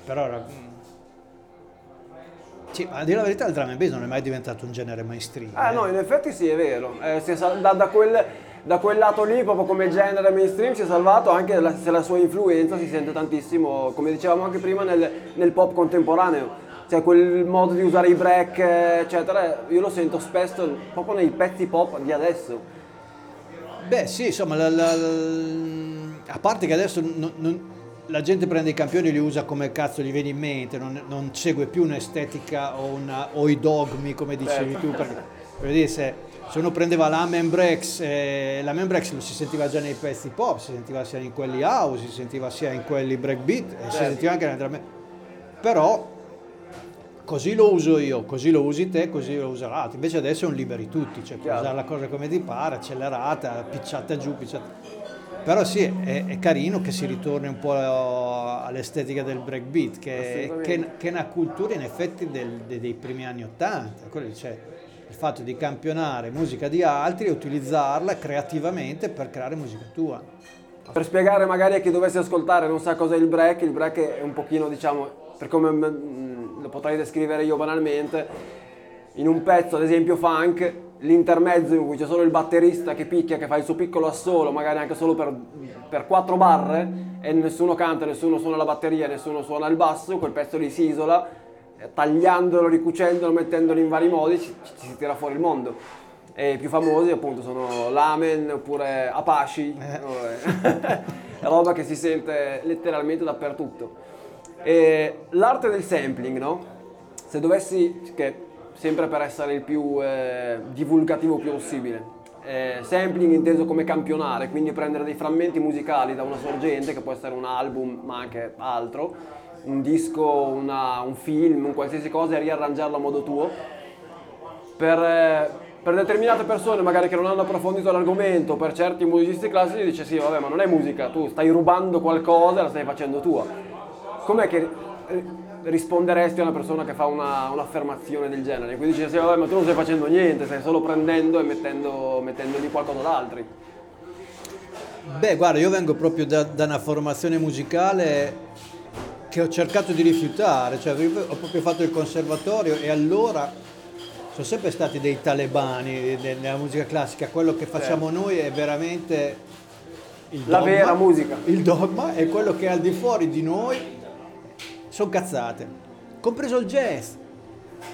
però era... Sì, ma a dire la verità il drum and bass non è mai diventato un genere mainstream. Ah eh. no, in effetti sì, è vero. Eh, sal- da, da quel, da quel lato lì, proprio come genere mainstream, si è salvato anche la- se la sua influenza si sente tantissimo, come dicevamo anche prima, nel, nel pop contemporaneo. Cioè quel modo di usare i break, eccetera, io lo sento spesso proprio nei pezzi pop di adesso. Beh sì, insomma, la- la- la- a parte che adesso non- non- la gente prende i campioni e li usa come cazzo gli viene in mente, non, non segue più un'estetica o, una- o i dogmi come dicevi Certo. tu, perché per dire, se, se uno prendeva la Membrex, eh, la Membrex lo si sentiva già nei pezzi pop, si sentiva sia in quelli house, si sentiva sia in quelli breakbeat, e si sentiva anche nella drum Però così lo uso io, così lo usi te, così lo l'altro. Invece adesso è un liberi tutti, cioè puoi usare la cosa come ti pare, accelerata, picciata giù, picciata... Però sì, è, è carino che si ritorni un po' all'estetica del breakbeat, che, che, che è una cultura in effetti del- de- dei primi anni Ottanta. C'è il fatto di campionare musica di altri e utilizzarla creativamente per creare musica tua. Per spiegare magari a chi dovesse ascoltare non sa cos'è il break, il break è un pochino, diciamo, per come mm, lo potrei descrivere io banalmente, in un pezzo, ad esempio funk, l'intermezzo in cui c'è solo il batterista che picchia, che fa il suo piccolo assolo, magari anche solo per, per quattro barre, e nessuno canta, nessuno suona la batteria, nessuno suona il basso, quel pezzo lì si isola, eh, tagliandolo, ricucendolo, mettendolo in vari modi, ci, ci si tira fuori il mondo. E i più famosi appunto sono Lamen oppure Apache, vabbè. roba che si sente letteralmente dappertutto. E l'arte del sampling, no? Se dovessi, che sempre per essere il più eh, divulgativo possibile, eh, sampling inteso come campionare, quindi prendere dei frammenti musicali da una sorgente, che può essere un album ma anche altro, un disco, una- un film, un qualsiasi cosa e riarrangiarlo a modo tuo per, eh, per determinate persone magari che non hanno approfondito l'argomento, per certi musicisti classici dice sì vabbè ma non è musica, tu stai rubando qualcosa e la stai facendo tua. Com'è che eh, risponderesti a una persona che fa una- un'affermazione del genere? Quindi dice sì vabbè ma tu non stai facendo niente, stai solo prendendo e mettendo, mettendo lì qualcosa da altri. Beh, guarda, io vengo proprio da, da una formazione musicale che ho cercato di rifiutare, cioè io ho proprio fatto il conservatorio e allora sono sempre stati dei talebani nella musica classica, quello che facciamo noi è veramente il La dogma, vera musica. Il dogma è quello che è al di fuori di noi sono cazzate, compreso il jazz,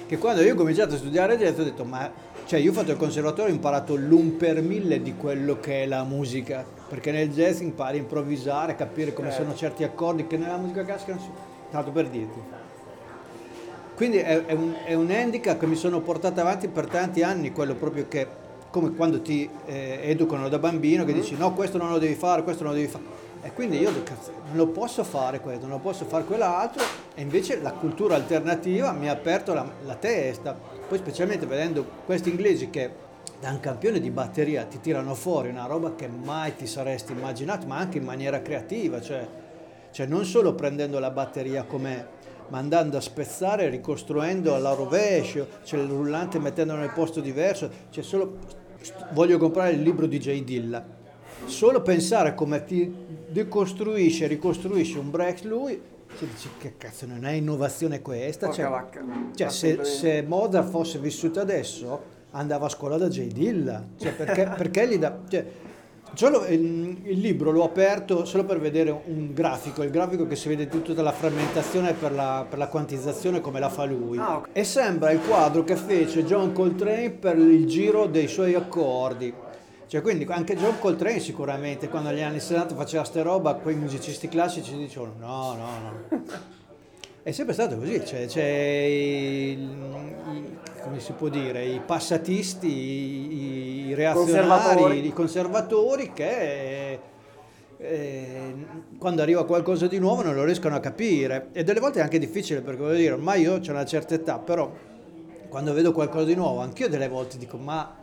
che quando io ho cominciato a studiare jazz ho detto ma cioè io ho fatto il conservatorio ho imparato l'un per mille di quello che è la musica. Perché nel jazz impari a improvvisare a capire come sono certi accordi che nella musica classica non si tanto per dirti. Quindi è, è un, è un handicap che mi sono portato avanti per tanti anni quello proprio che come quando ti eh, educano da bambino che dici no questo non lo devi fare questo non lo devi fare e quindi io non lo posso fare questo, non lo posso fare quell'altro. E invece la cultura alternativa mi ha aperto la, la testa, poi specialmente vedendo questi inglesi che da un campione di batteria ti tirano fuori una roba che mai ti saresti immaginato, ma anche in maniera creativa, cioè, cioè non solo prendendo la batteria com'è, ma andando a spezzare, ricostruendo alla rovescio, cioè il rullante mettendolo nel posto diverso, cioè solo voglio comprare il libro di Jay Dilla. Solo pensare come ti decostruisce, ricostruisce un break lui, si dice che cazzo non è innovazione questa? Porca Cioè, vacca. cioè, se, se Mozart fosse vissuto adesso andava a scuola da Jay Dilla, cioè, perché, perché gli dà... Cioè, solo il, il libro l'ho aperto solo per vedere un grafico, il grafico che si vede tutta la frammentazione per la, per la quantizzazione come la fa lui. Ah, ok. E sembra il quadro che fece John Coltrane per il giro dei suoi accordi. Cioè, quindi anche John Coltrane sicuramente quando negli anni 60 faceva sta roba, quei musicisti classici dicevano no, no, no. È sempre stato così, cioè, c'è il- i- come si può dire, i passatisti, i, i reazionari, Conservatori. i conservatori che eh, quando arriva qualcosa di nuovo non lo riescono a capire e delle volte è anche difficile perché voglio dire, ormai io ho una certa età, però quando vedo qualcosa di nuovo anch'io delle volte dico ma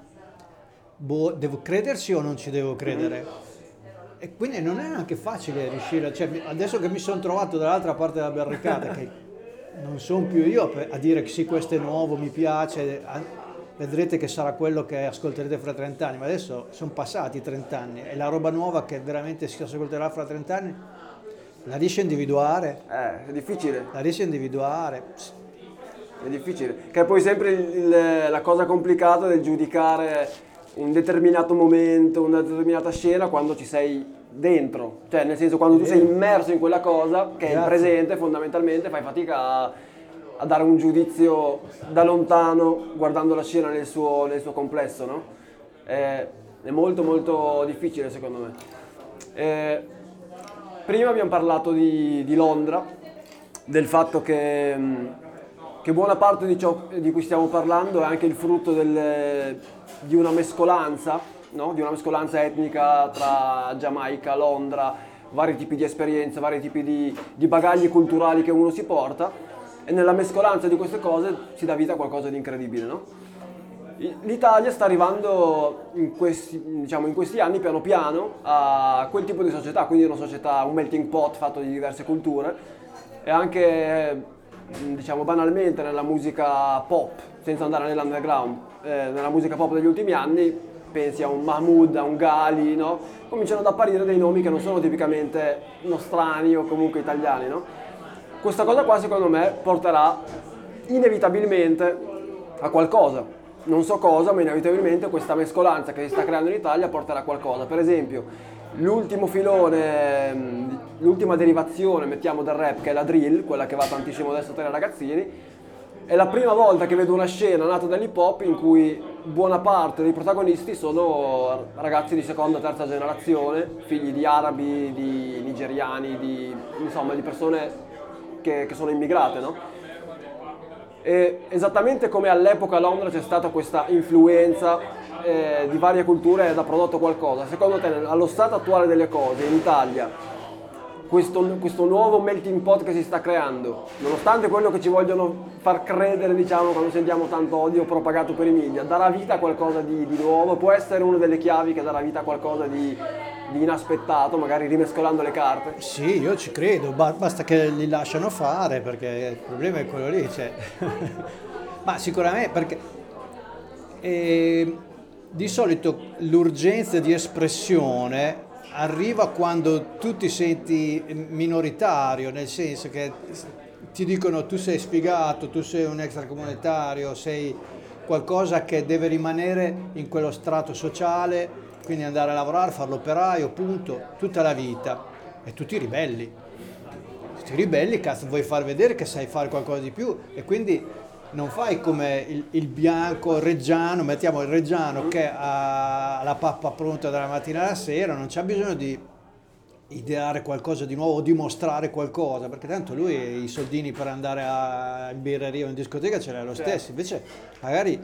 boh, devo crederci o non ci devo credere? E quindi non è anche facile riuscire, cioè, adesso che mi sono trovato dall'altra parte della barricata, che non sono più io a dire che sì, questo è nuovo, mi piace, vedrete che sarà quello che ascolterete fra 30 anni, ma adesso sono passati 30 anni e la roba nuova che veramente si ascolterà fra 30 anni, la riesci a individuare? Eh, è difficile. La riesci a individuare? È difficile, che è poi sempre il- la cosa complicata del giudicare un determinato momento, una determinata scena quando ci sei dentro, cioè nel senso quando tu sei immerso in quella cosa che è il Grazie. presente fondamentalmente fai fatica a, a dare un giudizio da lontano guardando la scena nel suo, nel suo complesso, no? È, è molto molto difficile secondo me. Eh, prima abbiamo parlato di, di Londra, del fatto che... che buona parte di ciò di cui stiamo parlando è anche il frutto del- di una mescolanza, no? di una mescolanza etnica tra Giamaica, Londra, vari tipi di esperienze, vari tipi di, di bagagli culturali che uno si porta e nella mescolanza di queste cose si dà vita a qualcosa di incredibile. No? L'Italia sta arrivando in questi, diciamo, in questi anni piano piano a quel tipo di società, quindi una società, un melting pot fatto di diverse culture e anche diciamo banalmente nella musica pop, senza andare nell'underground, eh, nella musica pop degli ultimi anni, pensi a un Mahmood, a un Gali, no? cominciano ad apparire dei nomi che non sono tipicamente nostrani o comunque italiani. No? Questa cosa qua secondo me porterà inevitabilmente a qualcosa. Non so cosa, ma inevitabilmente questa mescolanza che si sta creando in Italia porterà a qualcosa. Per esempio, l'ultimo filone, l'ultima derivazione, mettiamo, del rap, che è la drill, quella che va tantissimo adesso tra i ragazzini, è la prima volta che vedo una scena nata dall'hip hop in cui buona parte dei protagonisti sono ragazzi di seconda e terza generazione, figli di arabi, di nigeriani, di, insomma, di persone che, che sono immigrate, no? E esattamente come all'epoca a Londra c'è stata questa influenza eh, di varie culture ed ha prodotto qualcosa, secondo te allo stato attuale delle cose in Italia questo, questo nuovo melting pot che si sta creando, nonostante quello che ci vogliono far credere, diciamo, quando sentiamo tanto odio propagato per i media, darà vita a qualcosa di, di nuovo, può essere una delle chiavi che darà vita a qualcosa di, di inaspettato, magari rimescolando le carte. Sì, io ci credo, ba- basta che li lasciano fare perché il problema è quello lì. Cioè. Ma sicuramente perché eh, di solito l'urgenza di espressione arriva quando tu ti senti minoritario, nel senso che ti dicono tu sei sfigato, tu sei un extracomunitario, sei qualcosa che deve rimanere in quello strato sociale, quindi andare a lavorare, fare l'operaio, punto, tutta la vita. E tu ti ribelli. Ti ribelli, cazzo, vuoi far vedere che sai fare qualcosa di più e quindi non fai come il, il bianco reggiano, mettiamo il reggiano che ha la pappa pronta dalla mattina alla sera, non c'ha bisogno di ideare qualcosa di nuovo o dimostrare qualcosa, perché tanto lui i soldini per andare a- in birreria o in discoteca ce l'ha lo stesso, invece magari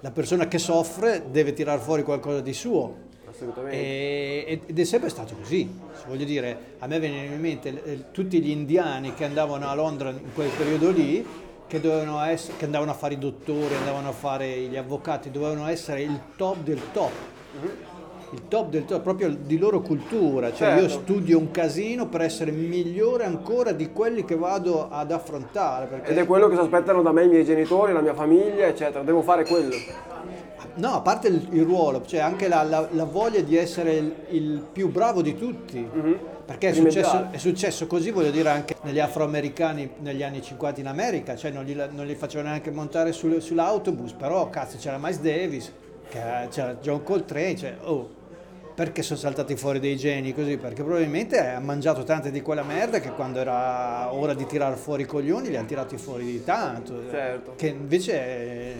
la persona che soffre deve tirare fuori qualcosa di suo. Assolutamente. E- ed è sempre stato così, voglio dire, a me venivano in mente eh, tutti gli indiani che andavano a Londra in quel periodo lì, che, essere, che andavano a fare i dottori, andavano a fare gli avvocati, dovevano essere il top del top. Il top del top, proprio di loro cultura, cioè io Certo. studio un casino per essere migliore ancora di quelli che vado ad affrontare. Perché... Ed è quello che si aspettano da me i miei genitori, la mia famiglia, eccetera. Devo fare quello. No, a parte il, il ruolo, c'è anche la, la- la voglia di essere il, il più bravo di tutti. Perché è successo, è successo così, voglio dire, anche negli afroamericani negli anni 50 in America, cioè non li, non li facevano neanche montare sul- sull'autobus, però cazzo c'era Miles Davis, c'era John Coltrane, cioè, oh, perché sono saltati fuori dei geni così? Perché probabilmente ha mangiato tante di quella merda che quando era ora di tirare fuori i coglioni li ha tirati fuori di tanto. Certo. Che invece... eh,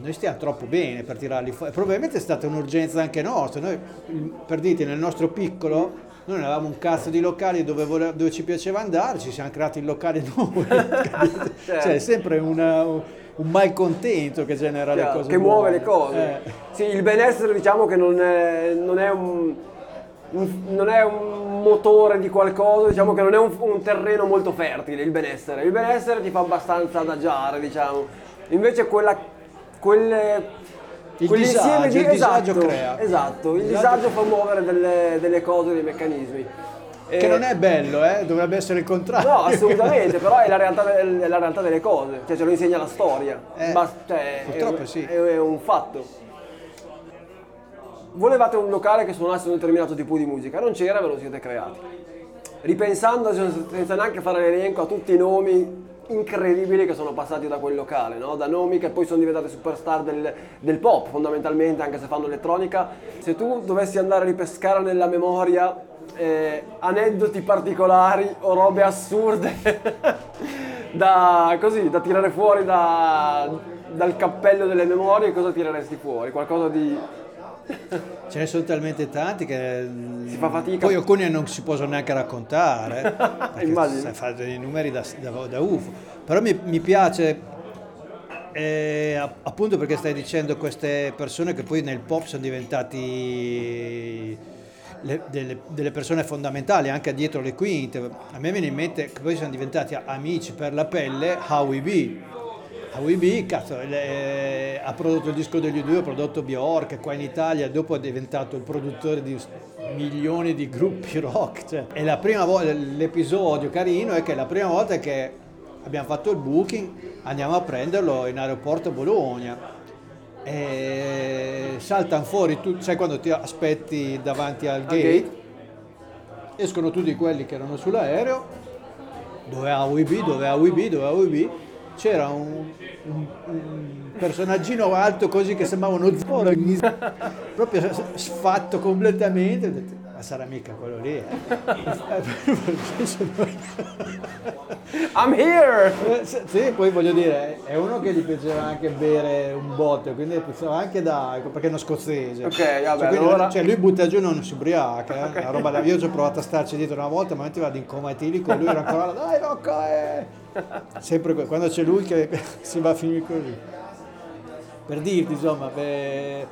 noi stiamo troppo bene per tirarli fuori. Probabilmente è stata un'urgenza anche nostra. Noi, per dirti, nel nostro piccolo, noi non avevamo un cazzo di locali dove, vole- dove ci piaceva andare, ci siamo creati il locale noi. Certo. Cioè, è sempre una- un malcontento che genera le Chiaro, cose. che muove buone. le cose. Eh. Sì, il benessere diciamo che non è, non è un, un- non è un motore di qualcosa, diciamo che non è un, un terreno molto fertile il benessere. Il benessere ti fa abbastanza adagiare, diciamo. Invece quella, quelle, Il quell'insieme disagio, di il disagio esatto, crea. Esatto, il Il disagio disagio fa muovere delle, delle cose, dei meccanismi. Che E- non è bello, eh? dovrebbe essere il contrario. No, assolutamente, però è la realtà, è la realtà delle cose, cioè ce lo insegna la storia. Eh, Bas- cioè, è, purtroppo un- sì. è- è un fatto. Volevate un locale che suonasse un determinato tipo di musica, non c'era, ve lo siete creati. Ripensando, senza senza neanche fare l'elenco, a tutti i nomi incredibili che sono passati da quel locale, no? da nomi che poi sono diventati superstar del, del pop fondamentalmente, anche se fanno elettronica. Se tu dovessi andare a ripescare nella memoria eh, aneddoti particolari o robe assurde da, così, da tirare fuori da- dal cappello delle memorie, cosa tireresti fuori? Qualcosa di Ce ne sono talmente tanti che Si fa fatica. Poi alcuni non si possono neanche raccontare. Immagino. sai, fa dei numeri da, da- UFO. Però mi, mi piace eh, app- appunto perché stai dicendo queste persone che poi nel pop sono diventati le- delle, delle persone fondamentali anche dietro le quinte. A me viene in mente che poi sono diventati amici per la pelle Howie B. Howie B, cazzo, le- ha prodotto il disco degli U2, ha prodotto Bjork, qua in Italia, dopo è diventato il produttore di milioni di gruppi rock. Cioè. E la prima volta, l'episodio carino è che la prima volta che abbiamo fatto il booking andiamo a prenderlo in aeroporto a Bologna. E saltano fuori, tu, sai quando ti aspetti davanti al gate, gate? escono tutti quelli che erano sull'aereo, dove ha WB, dove ha WB, dove ha WB, c'era un, un- un personaggino alto così che sembrava uno zoro, proprio sfatto completamente, ma sarà mica quello lì. eh?" I'm here! Eh, Sì, poi voglio dire, è uno che gli piaceva anche bere un botto, quindi pensava anche da, perché è uno scozzese. Ok, Cioè, vabbè, quindi allora- cioè, lui butta giù e non si ubriaca, eh, una roba io ci ho provato a starci dietro una volta, ma ti vado in coma etilico, lui era ancora là, dai Rocco, eh! Sempre que- quando c'è lui che si va a finire così. Per dirti, insomma, beh,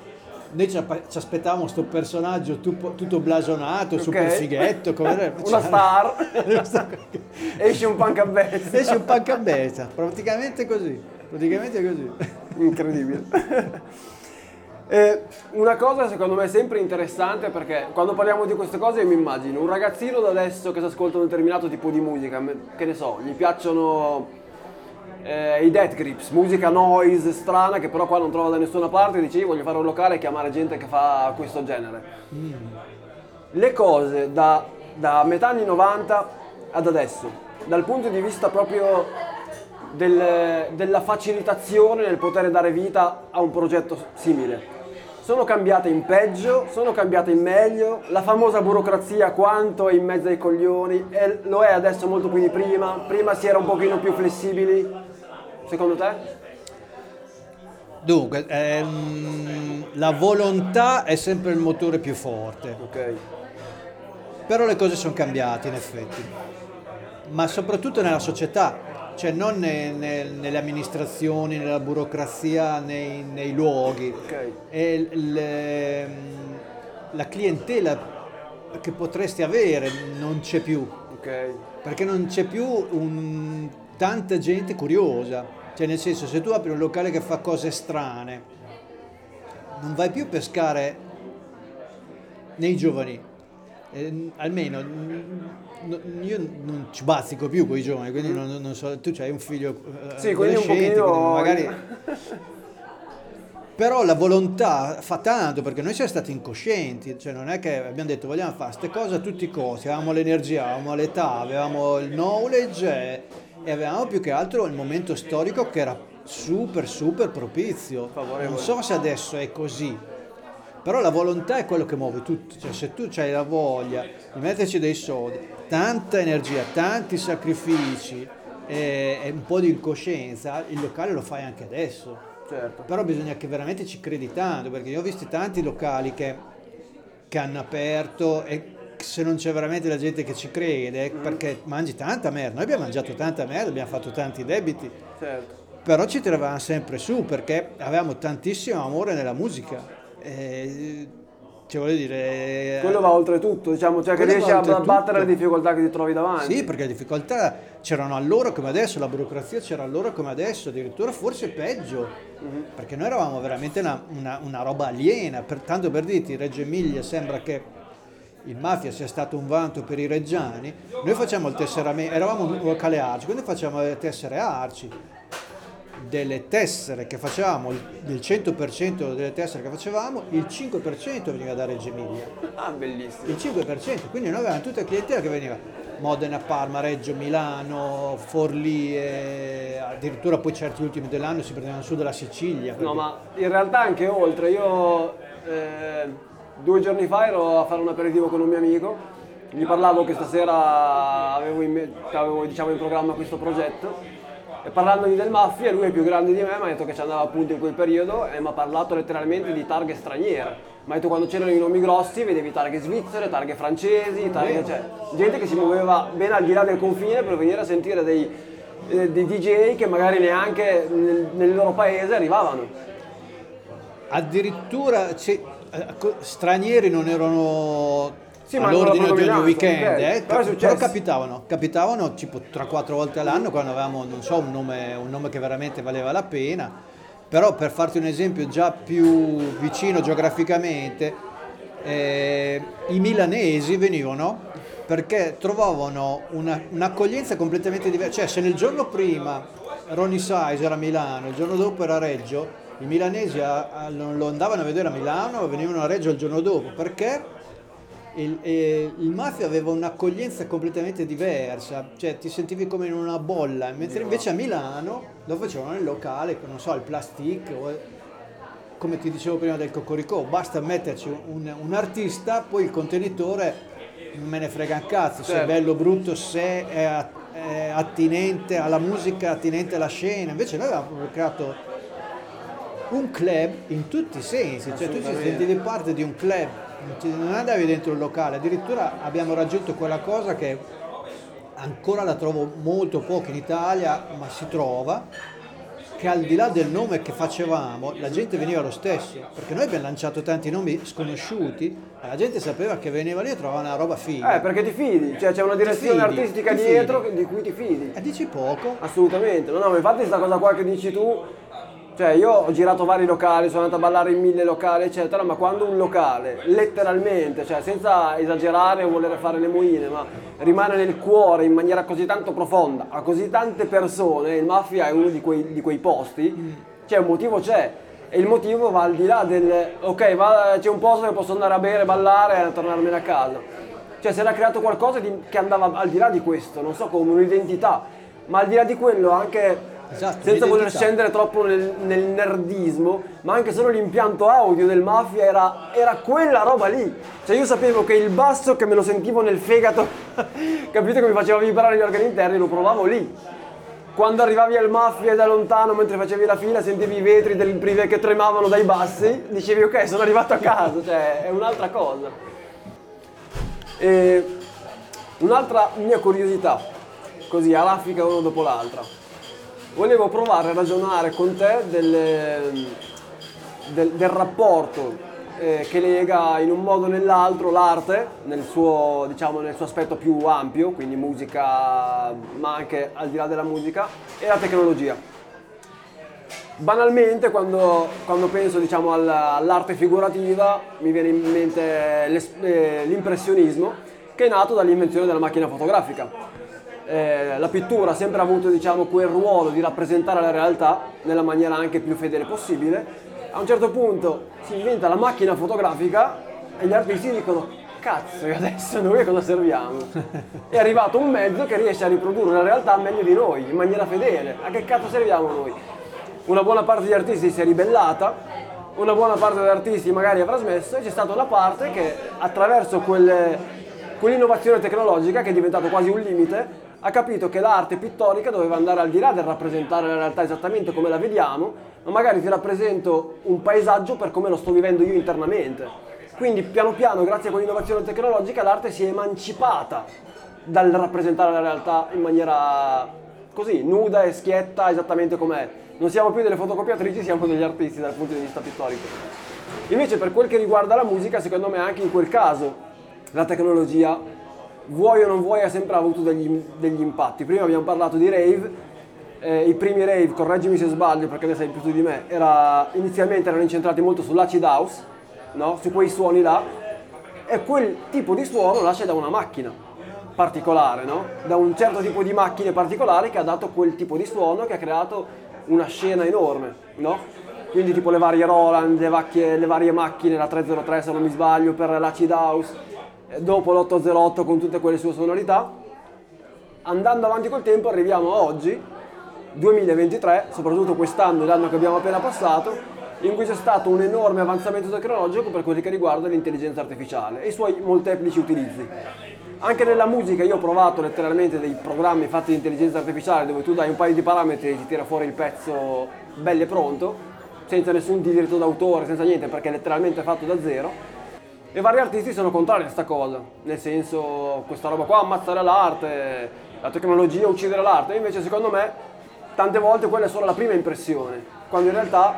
noi ci, aspettavamo sto personaggio tu- tutto blasonato, super fighetto, come era? Una star. star. Esce un punk a bestia. Esce un punk a beta, praticamente così, praticamente così. Incredibile. Eh, una cosa secondo me sempre interessante perché quando parliamo di queste cose io mi immagino un ragazzino da adesso che si ascolta un determinato tipo di musica, che ne so, gli piacciono eh, i Death Grips, musica noise strana che però qua non trova da nessuna parte dice io voglio fare un locale e chiamare gente che fa questo genere. Le cose da, da metà anni 90 ad adesso, dal punto di vista proprio del- della facilitazione nel poter dare vita a un progetto simile. Sono cambiate in peggio, sono cambiate in meglio, la famosa burocrazia quanto è in mezzo ai coglioni, e lo è adesso molto più di prima, prima si era un pochino più flessibili, secondo te? Dunque, ehm, la volontà è sempre il motore più forte, Ok, però le cose sono cambiate in effetti, ma soprattutto nella società, cioè non ne- ne- nelle amministrazioni, nella burocrazia, nei, nei luoghi. ok. E l- ehm, la clientela che potresti avere non c'è più, ok. perché non c'è più un- tanta gente curiosa. Cioè, nel senso, se tu apri un locale che fa cose strane, non vai più a pescare nei giovani. Eh, almeno no- io non ci bazzico più con i giovani, quindi non, non so, tu hai un figlio eh, Sì, quindi un adolescente, pochino- magari però la volontà fa tanto perché noi siamo stati incoscienti, cioè non è che abbiamo detto vogliamo fare queste cose a tutti i costi, avevamo l'energia, avevamo l'età, avevamo il knowledge e, e avevamo più che altro il momento storico che era super super propizio. Non so se adesso è così, però la volontà è quello che muove tutto, cioè se tu hai la voglia di metterci dei soldi, tanta energia, tanti sacrifici e, e un po' di incoscienza, il locale lo fai anche adesso. Certo. Però bisogna che veramente ci credi tanto, perché io ho visto tanti locali che, che hanno aperto e se non c'è veramente la gente che ci crede, perché mangi tanta merda. Noi abbiamo mangiato tanta merda, abbiamo fatto tanti debiti, Certo. però ci tiravamo sempre su perché avevamo tantissimo amore nella musica. E, cioè voglio dire... Quello va oltre tutto, diciamo, cioè che riesci a battere le difficoltà che ti trovi davanti. Sì, perché le difficoltà c'erano allora come adesso, la burocrazia c'era allora come adesso, addirittura forse peggio, perché noi eravamo veramente una, una- una roba aliena, per, tanto per dirti, Reggio Emilia sembra che il mafia sia stato un vanto per i reggiani, noi facciamo il tesseramento, eravamo un locale arci, quindi facciamo le tessere arci, delle tessere che facevamo, del 100% delle tessere che facevamo, il 5% veniva da Reggio Emilia Ah, bellissimo. il 5%, quindi noi avevamo tutta la clientela che veniva Modena, Parma, Reggio, Milano, Forlì, e addirittura poi certi ultimi dell'anno si prendevano su dalla Sicilia. No, perché- ma in realtà anche oltre. Io eh, due giorni fa ero a fare un aperitivo con un mio amico, gli parlavo che stasera avevo in, me- avevo, diciamo, in programma questo progetto E parlandogli del Mafia, lui è più grande di me, mi ha detto che ci andava appunto in quel periodo e mi ha parlato letteralmente di targhe straniere. Mi ha detto quando c'erano i nomi grossi vedevi targhe svizzere, targhe francesi, targhe, cioè, gente che si muoveva ben al di là del confine per venire a sentire dei, eh, dei DJ che magari neanche nel, nel loro paese arrivavano. Addirittura c'è- stranieri non erano Sì, all'ordine ogni weekend, eh, Però successo. capitavano, capitavano tipo 3-4 volte all'anno quando avevamo, non so, un nome, un nome che veramente valeva la pena. Però per farti un esempio già più vicino geograficamente, eh, i milanesi venivano perché trovavano una- un'accoglienza completamente diversa. Cioè se nel giorno prima Ronnie Size era a Milano, il giorno dopo era a Reggio, i milanesi lo andavano a vedere a Milano e venivano a Reggio il giorno dopo perché il, eh, il mafia aveva un'accoglienza completamente diversa, cioè ti sentivi come in una bolla, mentre invece a Milano lo facevano nel locale, non so, il plastic, o, come ti dicevo prima del Cocoricò, basta metterci un, un artista, poi il contenitore non me ne frega un cazzo, se è Certo. bello o brutto, se è, attinente alla musica, attinente alla scena, invece noi avevamo creato un club in tutti i sensi, cioè tu ti Assolutamente. sentivi parte di un club, non andavi dentro il locale, addirittura abbiamo raggiunto quella cosa che ancora la trovo molto poco in Italia, ma si trova, che al di là del nome che facevamo, la gente veniva lo stesso, perché noi abbiamo lanciato tanti nomi sconosciuti, ma la gente sapeva che veniva lì e trovava una roba figa. Eh, perché ti fidi, cioè c'è una direzione fidi, artistica ti dietro fidi. di cui ti fidi. E dici poco, Assolutamente, no, no, ma infatti questa cosa qua che dici tu, cioè io ho girato vari locali, sono andato a ballare in mille locali, eccetera, ma quando un locale, letteralmente, cioè senza esagerare o volere fare le moine, ma rimane nel cuore in maniera così tanto profonda, a così tante persone, il Mafia è uno di quei, di quei posti, cioè un motivo c'è. E il motivo va al di là del, ok, va- c'è un posto dove posso andare a bere, ballare e tornarmene a casa. Cioè si era creato qualcosa di- che andava al di là di questo, non so come un'identità, ma al di là di quello anche Esatto, senza voler scendere troppo nel, nel nerdismo, ma anche solo l'impianto audio del Mafia era, era quella roba lì. Cioè io sapevo che il basso che me lo sentivo nel fegato, capito che mi faceva vibrare gli organi interni, lo provavo lì. Quando arrivavi al Mafia da lontano mentre facevi la fila sentivi i vetri del privé che tremavano dai bassi, dicevi ok sono arrivato a casa, cioè è un'altra cosa. E un'altra mia curiosità, così a raffica uno dopo l'altra. Volevo provare a ragionare con te del, del- del rapporto eh, che lega in un modo o nell'altro l'arte, nel suo, diciamo, nel suo aspetto più ampio, quindi musica, ma anche al di là della musica, e la tecnologia. Banalmente, quando, quando penso diciamo, al- all'arte figurativa, mi viene in mente eh, l'impressionismo, che è nato dall'invenzione della macchina fotografica. Eh, la pittura ha sempre avuto diciamo, quel ruolo di rappresentare la realtà nella maniera anche più fedele possibile. A un certo punto si inventa la macchina fotografica e gli artisti dicono cazzo e adesso noi a cosa serviamo? È arrivato un mezzo che riesce a riprodurre la realtà meglio di noi, in maniera fedele. A che cazzo serviamo noi? Una buona parte degli artisti si è ribellata, una buona parte degli artisti magari avrà smesso e c'è stata una parte che attraverso quelle- quell'innovazione tecnologica che è diventato quasi un limite ha capito che l'arte pittorica doveva andare al di là del rappresentare la realtà esattamente come la vediamo, ma magari ti rappresento un paesaggio per come lo sto vivendo io internamente. Quindi piano piano, grazie a quell'innovazione tecnologica, l'arte si è emancipata dal rappresentare la realtà in maniera così, nuda e schietta esattamente com'è. Non siamo più delle fotocopiatrici, siamo degli artisti dal punto di vista pittorico. Invece per quel che riguarda la musica, secondo me anche in quel caso la tecnologia, vuoi o non vuoi, ha sempre avuto degli, degli impatti. Prima abbiamo parlato di rave, eh, i primi rave, correggimi se sbaglio perché ne sai più tu di me, era, inizialmente erano incentrati molto sull'acid house, no? su quei suoni là, e quel tipo di suono nasce da una macchina particolare, no? da un certo tipo di macchine particolari che ha dato quel tipo di suono che ha creato una scena enorme. No? Quindi tipo le varie Roland, le, vacchie- le varie macchine, la 303 se non mi sbaglio, per l'acid house, dopo l'808 con tutte quelle sue sonorità. Andando avanti col tempo arriviamo a oggi, 2023, soprattutto quest'anno, l'anno che abbiamo appena passato, in cui c'è stato un enorme avanzamento tecnologico per quello che riguarda l'intelligenza artificiale e i suoi molteplici utilizzi. Anche nella musica io ho provato letteralmente dei programmi fatti di intelligenza artificiale dove tu dai un paio di parametri e ti tira fuori il pezzo bello e pronto, senza nessun diritto d'autore, senza niente, perché è letteralmente fatto da zero. E vari artisti sono contrari a questa cosa, nel senso questa roba qua ammazzare l'arte, la tecnologia uccidere l'arte, invece secondo me tante volte quella è solo la prima impressione, quando in realtà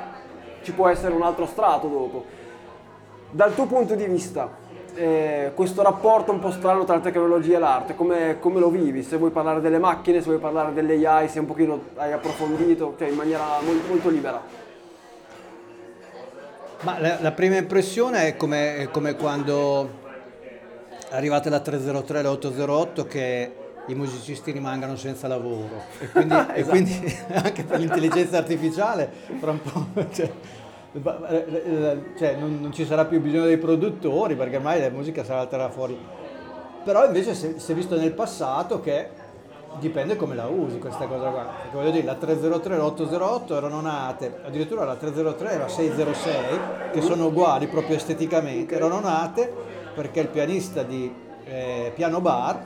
ci può essere un altro strato dopo. Dal tuo punto di vista, eh, questo rapporto un po' strano tra la tecnologia e l'arte, come, come lo vivi? Se vuoi parlare delle macchine, se vuoi parlare delle AI, se un pochino hai approfondito, cioè in maniera molto, molto libera. Ma la, la prima impressione è come, è come quando arrivate la 303 e l'808 che i musicisti rimangano senza lavoro. E quindi, e quindi anche per l'intelligenza artificiale fra un po' cioè, cioè, non, non ci sarà più bisogno dei produttori perché ormai la musica sarà alterata fuori. Però invece si è visto nel passato che dipende come la usi questa cosa qua perché voglio dire la 303 e l'808 erano nate addirittura la 303 e la 606 che sono uguali proprio esteticamente erano nate perché il pianista di eh, piano bar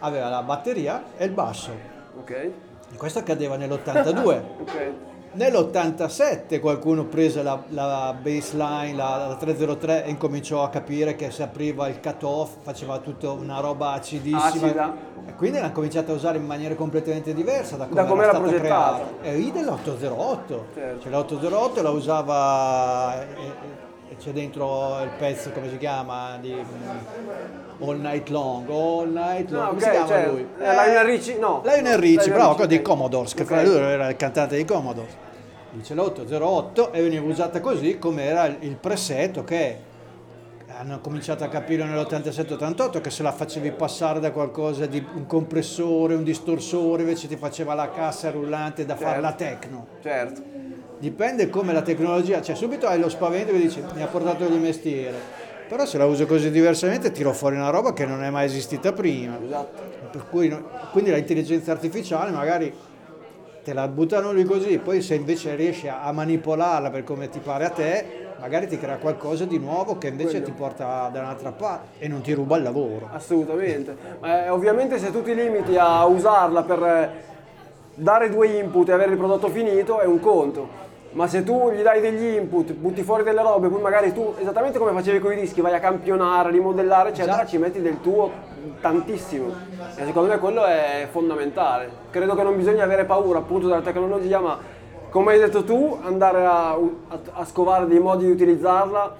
aveva la batteria e il basso Ok? e questo accadeva nell'82 Ok. Nell'87 qualcuno prese la, la baseline, la, la 303 e incominciò a capire che se apriva il cut-off faceva tutta una roba acidissima. Acida. E quindi l'hanno cominciato a usare in maniera completamente diversa da come, Da come era era stata progettata. creata. E idem l'808. Certo. Cioè l'808 la usava e, e c'è dentro il pezzo, come si chiama, di mm, All Night Long, All Night Long, Ah, come ok, si chiama certo. lui? Eh, Lionel Richie? No. Lionel Richie, bravo, Richie, dei ok. Commodores, che lui era il cantante dei Commodores. Dice l'808 e veniva usata così come era il- il preset, ok? Hanno cominciato a capire nell'87-88 che se la facevi passare da qualcosa di un compressore, un distorsore, invece ti faceva la cassa rullante da fare Certo. la techno. Certo. Dipende come la tecnologia, cioè subito hai lo spavento che dici mi ha portato di mestiere, però se la uso così diversamente tiro fuori una roba che non è mai esistita prima. Esatto. Per cui, quindi l'intelligenza artificiale magari te la buttano lì così, poi se invece riesci a, manipolarla per come ti pare a te, magari ti crea qualcosa di nuovo che invece Quello. ti porta da un'altra parte e non ti ruba il lavoro. Assolutamente. Ma, eh, ovviamente se tu ti limiti a usarla per eh, dare due input e avere il prodotto finito è un conto. Ma se tu gli dai degli input, butti fuori delle robe, poi magari tu, esattamente come facevi con i dischi, vai a campionare, rimodellare, eccetera, Esatto. ci metti del tuo tantissimo. E secondo me quello è fondamentale. Credo che non bisogna avere paura appunto della tecnologia, ma come hai detto tu, andare a, a- a scovare dei modi di utilizzarla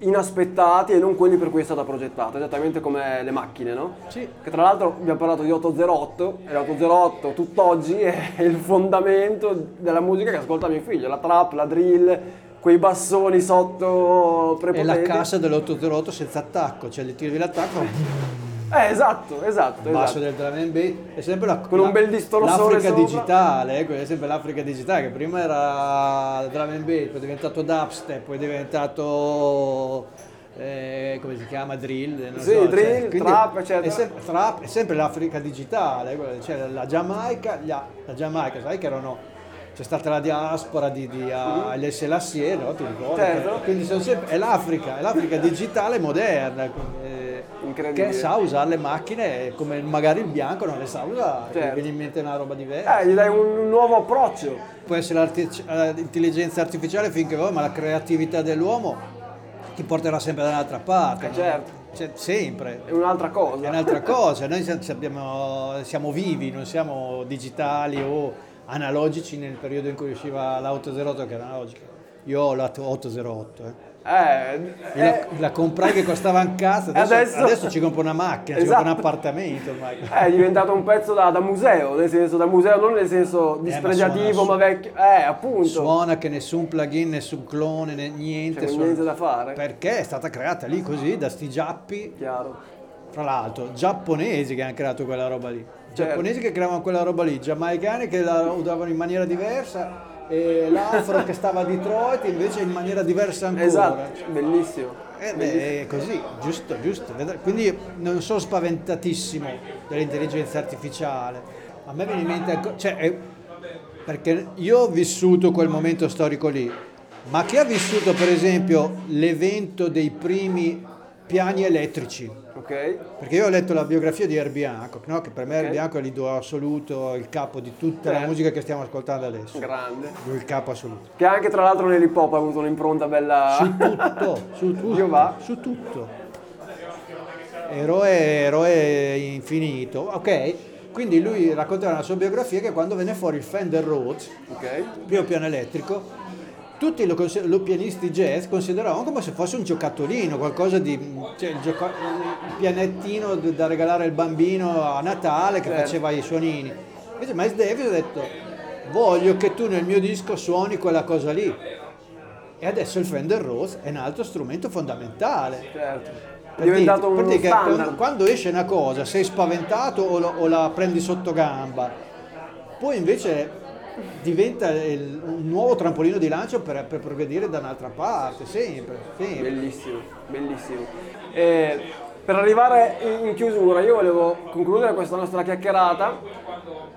inaspettati e non quelli per cui è stata progettata, esattamente come le macchine, no? Sì. Che tra l'altro abbiamo parlato di 808 e l'808 tutt'oggi è il fondamento della musica che ascolta mio figlio, la trap, la drill, quei bassoni sotto E prepotenti. la cassa dell'808 senza attacco, cioè gli tiri l'attacco, Eh, esatto, esatto, il basso esatto. del drum and bass, è sempre la, Con un la- bel distorsore l'Africa digitale, eh, quella è sempre l'Africa digitale, che prima era drum and bass, poi è diventato dubstep, poi è diventato eh, come si chiama drill, Sì, so, drill, quindi trap, eccetera. È sempre, trap, è sempre l'Africa digitale, quella- cioè la Giamaica, gli a- la Giamaica, sai che erano c'è stata la diaspora di, di uh, Selassie, no? Ti ricordi? Certo. Quindi sempre, è l'Africa, è l'Africa digitale moderna. eh, Incredibile. Che sa usare le macchine come magari il bianco non le sa usare, Certo. viene in mente una roba diversa. Eh, gli dai un nuovo approccio. Può essere eh, l'intelligenza artificiale finché vuoi, ma la creatività dell'uomo ti porterà sempre da un'altra parte. Eh, certo. Cioè, sempre. È un'altra cosa. È un'altra cosa, noi siamo, siamo- siamo vivi, non siamo digitali o analogici nel periodo in cui usciva l'808 che era analogica. Io ho l'808, eh. Eh, Io eh, la, la comprai che costava un cazzo, adesso, Adesso- adesso ci compro una macchina, ci Esatto. compro un appartamento ormai. è diventato un pezzo da, da museo, nel senso da museo non nel senso dispregiativo, ma, suona- vecchio. Eh, appunto. Suona che nessun plugin, nessun clone, né- niente. C'è suona- niente da fare. Perché è stata creata lì così da sti giappi, Chiaro. fra l'altro, giapponesi che hanno creato quella roba lì. Certo. Giapponesi che creavano quella roba lì, giamaicani che la usavano in maniera diversa e l'afro che stava a Detroit invece in maniera diversa ancora. Esatto, bellissimo. Eh, beh, è così, giusto, giusto. Quindi non sono spaventatissimo dell'intelligenza artificiale. A me viene in mente, cioè, perché io ho vissuto quel momento storico lì, ma chi ha vissuto per esempio l'evento dei primi piani elettrici. Ok? Perché io ho letto la biografia di Herbie Hancock, no? che per me Ok. Herbie Hancock è l'idolo assoluto, il capo di tutta la Certo. musica che stiamo ascoltando adesso. Grande. Lui il capo assoluto. Che anche tra l'altro nell'hip hop ha avuto un'impronta bella. Su tutto, su tutto. Va. Su tutto. Eroe, eroe infinito. Ok, quindi lui racconta nella sua biografia che quando venne fuori il Fender Rhodes, Ok. il primo piano elettrico, tutti lo, lo pianisti jazz consideravano come se fosse un giocattolino, qualcosa di... cioè il, gioca- il pianettino da regalare al bambino a Natale che Certo. faceva i suonini. Invece Miles Davis ha detto, voglio che tu nel mio disco suoni quella cosa lì. E adesso il Fender Rose è un altro strumento fondamentale. Certo. È diventato per dire quando, quando esce una cosa sei spaventato o, lo- o la prendi sotto gamba, poi invece diventa il- un nuovo trampolino di lancio per, per progredire da un'altra parte, sempre, sempre. Bellissimo, bellissimo. E per arrivare in chiusura, io volevo concludere questa nostra chiacchierata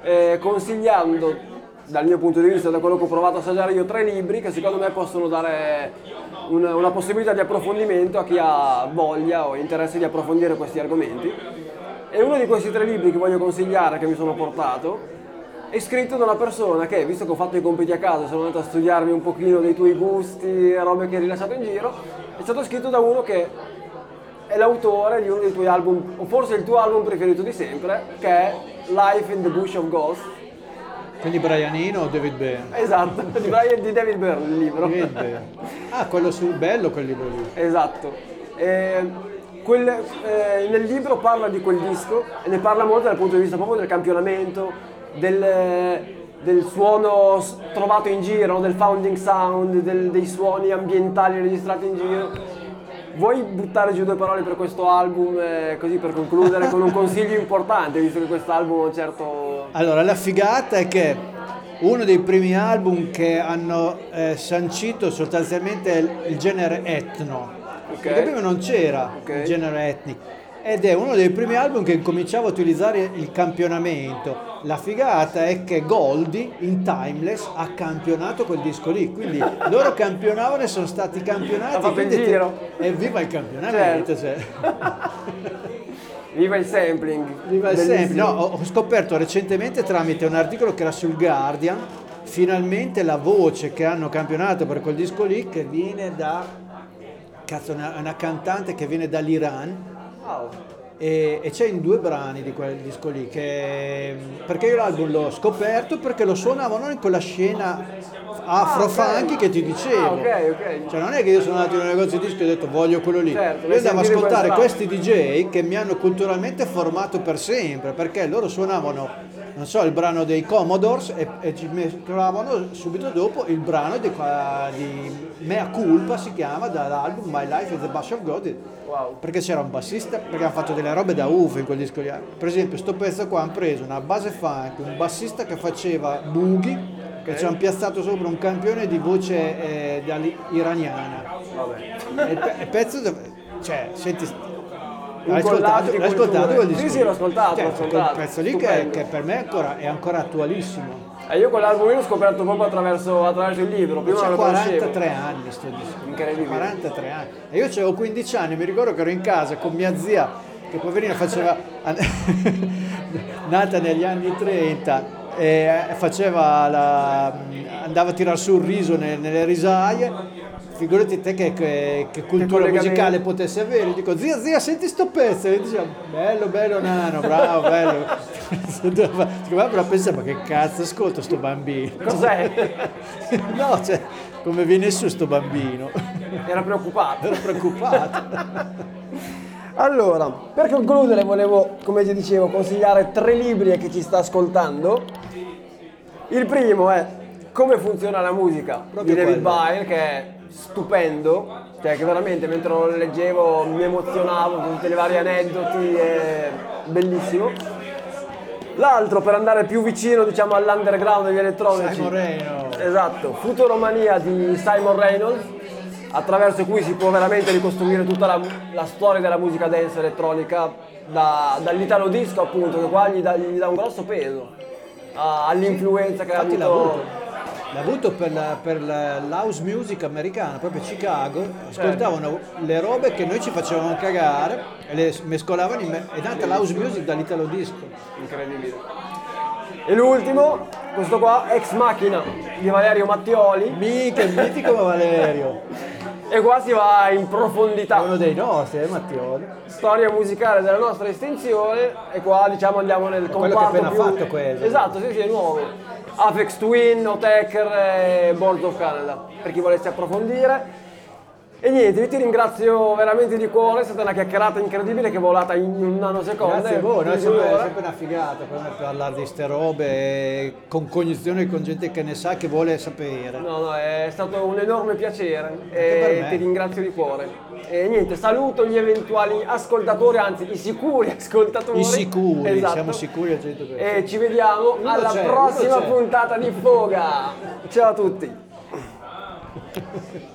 eh, consigliando, dal mio punto di vista, da quello che ho provato a assaggiare io, tre libri che secondo me possono dare una, una possibilità di approfondimento a chi ha voglia o interesse di approfondire questi argomenti. E uno di questi tre libri che voglio consigliare, che mi sono portato, è scritto da una persona che, visto che ho fatto i compiti a casa, sono andato a studiarmi un pochino dei tuoi gusti, robe che hai rilasciato in giro, è stato scritto da uno che è l'autore di uno dei tuoi album, o forse il tuo album preferito di sempre, che è Life in the Bush of Ghost. Quindi Brian Eno o David Byrne? Esatto, di, Brian- di David Byrne il libro. David Byrne. Ah, quello sul bello quel libro lì. Esatto. E quel- eh, nel libro parla di quel disco e ne parla molto dal punto di vista proprio del campionamento, del, del suono trovato in giro, del founding sound, del- dei suoni ambientali registrati in giro. Vuoi buttare giù due parole per questo album, eh, così per concludere con un consiglio importante, visto che quest'album ha un certo... Allora, la figata è che uno dei primi album che hanno eh, sancito sostanzialmente il, il genere etno, Ok. perché prima non c'era Ok. il genere etnico, ed è uno dei primi album che incominciava a utilizzare il campionamento. La figata è che Goldie in Timeless ha campionato quel disco lì, quindi loro campionavano e sono stati campionati. Quindi giro. E viva il campionamento! Certo. cioè. Viva il sampling! Viva il Bellissimo. sempre. No, ho ho scoperto recentemente tramite un articolo che era sul Guardian, finalmente la voce che hanno campionato per quel disco lì che viene da cazzo, una, una cantante che viene dall'Iran E, e c'è in due brani di quel disco lì che perché io l'album l'ho scoperto perché lo suonavano in quella scena afro funky che ti dicevo. Ah, ok, ok. cioè non è che io sono andato in un negozio di dischi e ho detto voglio quello lì. Certo, io andavo a sentire ascoltare questi DJ che mi hanno culturalmente formato per sempre perché loro suonavano non so il brano dei Commodores e, e ci mescolavano subito dopo il brano di, di Mea Culpa si chiama dall'album My Life is the Bush of God Wow. perché c'era un bassista, perché hanno fatto delle robe da UFO in quel disco lì. Per esempio, sto pezzo qua hanno preso una base funk, un bassista che faceva boogie, che ci hanno piazzato sopra un campione di voce eh, iraniana. Vabbè. E il, pe- il pezzo, dove- cioè, senti, l'hai ascoltato, l'hai ascoltato quel Sì, disco? sì, lì? l'ho ascoltato, Cioè, l'ho ascoltato. Quel pezzo lì che, che per me è ancora, è ancora attualissimo. E io quell'album l'ho scoperto proprio attraverso, attraverso il libro, prima conoscevo. 43 anni sto disco. Incredibile. 43 anni. E io avevo 15 anni, mi ricordo che ero in casa con mia zia, che poverina faceva, nata negli anni 30, e faceva la, andava a tirar su il riso ne- nelle risaie. Figurati te che, che- che cultura musicale potessi avere. Dico, zia, zia, senti sto pezzo. E diceva, bello, bello, nano, bravo, bello. Secondo me però pensava, ma che cazzo ascolta sto bambino? Cos'è? no, cioè, come viene su sto bambino? Era preoccupato. Ero preoccupato. Allora, per concludere volevo, come ti dicevo, consigliare tre libri a chi ci sta ascoltando. Il primo è Come funziona la musica Proprio di David. Byrne, che è stupendo, cioè che veramente mentre lo leggevo mi emozionavo con tutti i vari aneddoti, è bellissimo. L'altro per andare più vicino diciamo all'underground degli elettronici. Simon Reynolds. Esatto, Futuromania di Simon Reynolds, attraverso cui si può veramente ricostruire tutta la, la storia della musica dance elettronica, da- dall'italo disco appunto, che qua gli dà, gli dà un grosso peso, all'influenza che ha avuto l'ha avuto per, la- per la- l'house music americana, proprio a Chicago, ascoltavano le robe che noi ci facevamo cagare e le mescolavano in me- è nata l'house music dall'italo disco. Incredibile. E l'ultimo, questo qua, Ex Machina di Valerio Mattioli. Mica, il mitico Valerio. E qua si va in profondità. uno dei nostri, eh, Mattioli. Storia musicale della nostra estinzione e qua diciamo andiamo nel quello che comparto ha appena più... fatto questo. Esatto, sì sì, è nuovo. Apex Twin, Otecker e Boards of Canada, per chi volesse approfondire. E niente, io ti ringrazio veramente di cuore, è stata una chiacchierata incredibile che è volata in un nanosecondo. Grazie a voi, no? sempre, è sempre una figata per me parlare di ste robe con cognizione con gente che ne sa, che vuole sapere. No, no, è stato un enorme piacere e ti ringrazio di cuore. E niente, saluto gli eventuali ascoltatori, anzi i sicuri ascoltatori. I sicuri, Esatto. siamo sicuri al 100%. E ci vediamo Uno alla prossima puntata di Foga. Ciao a tutti.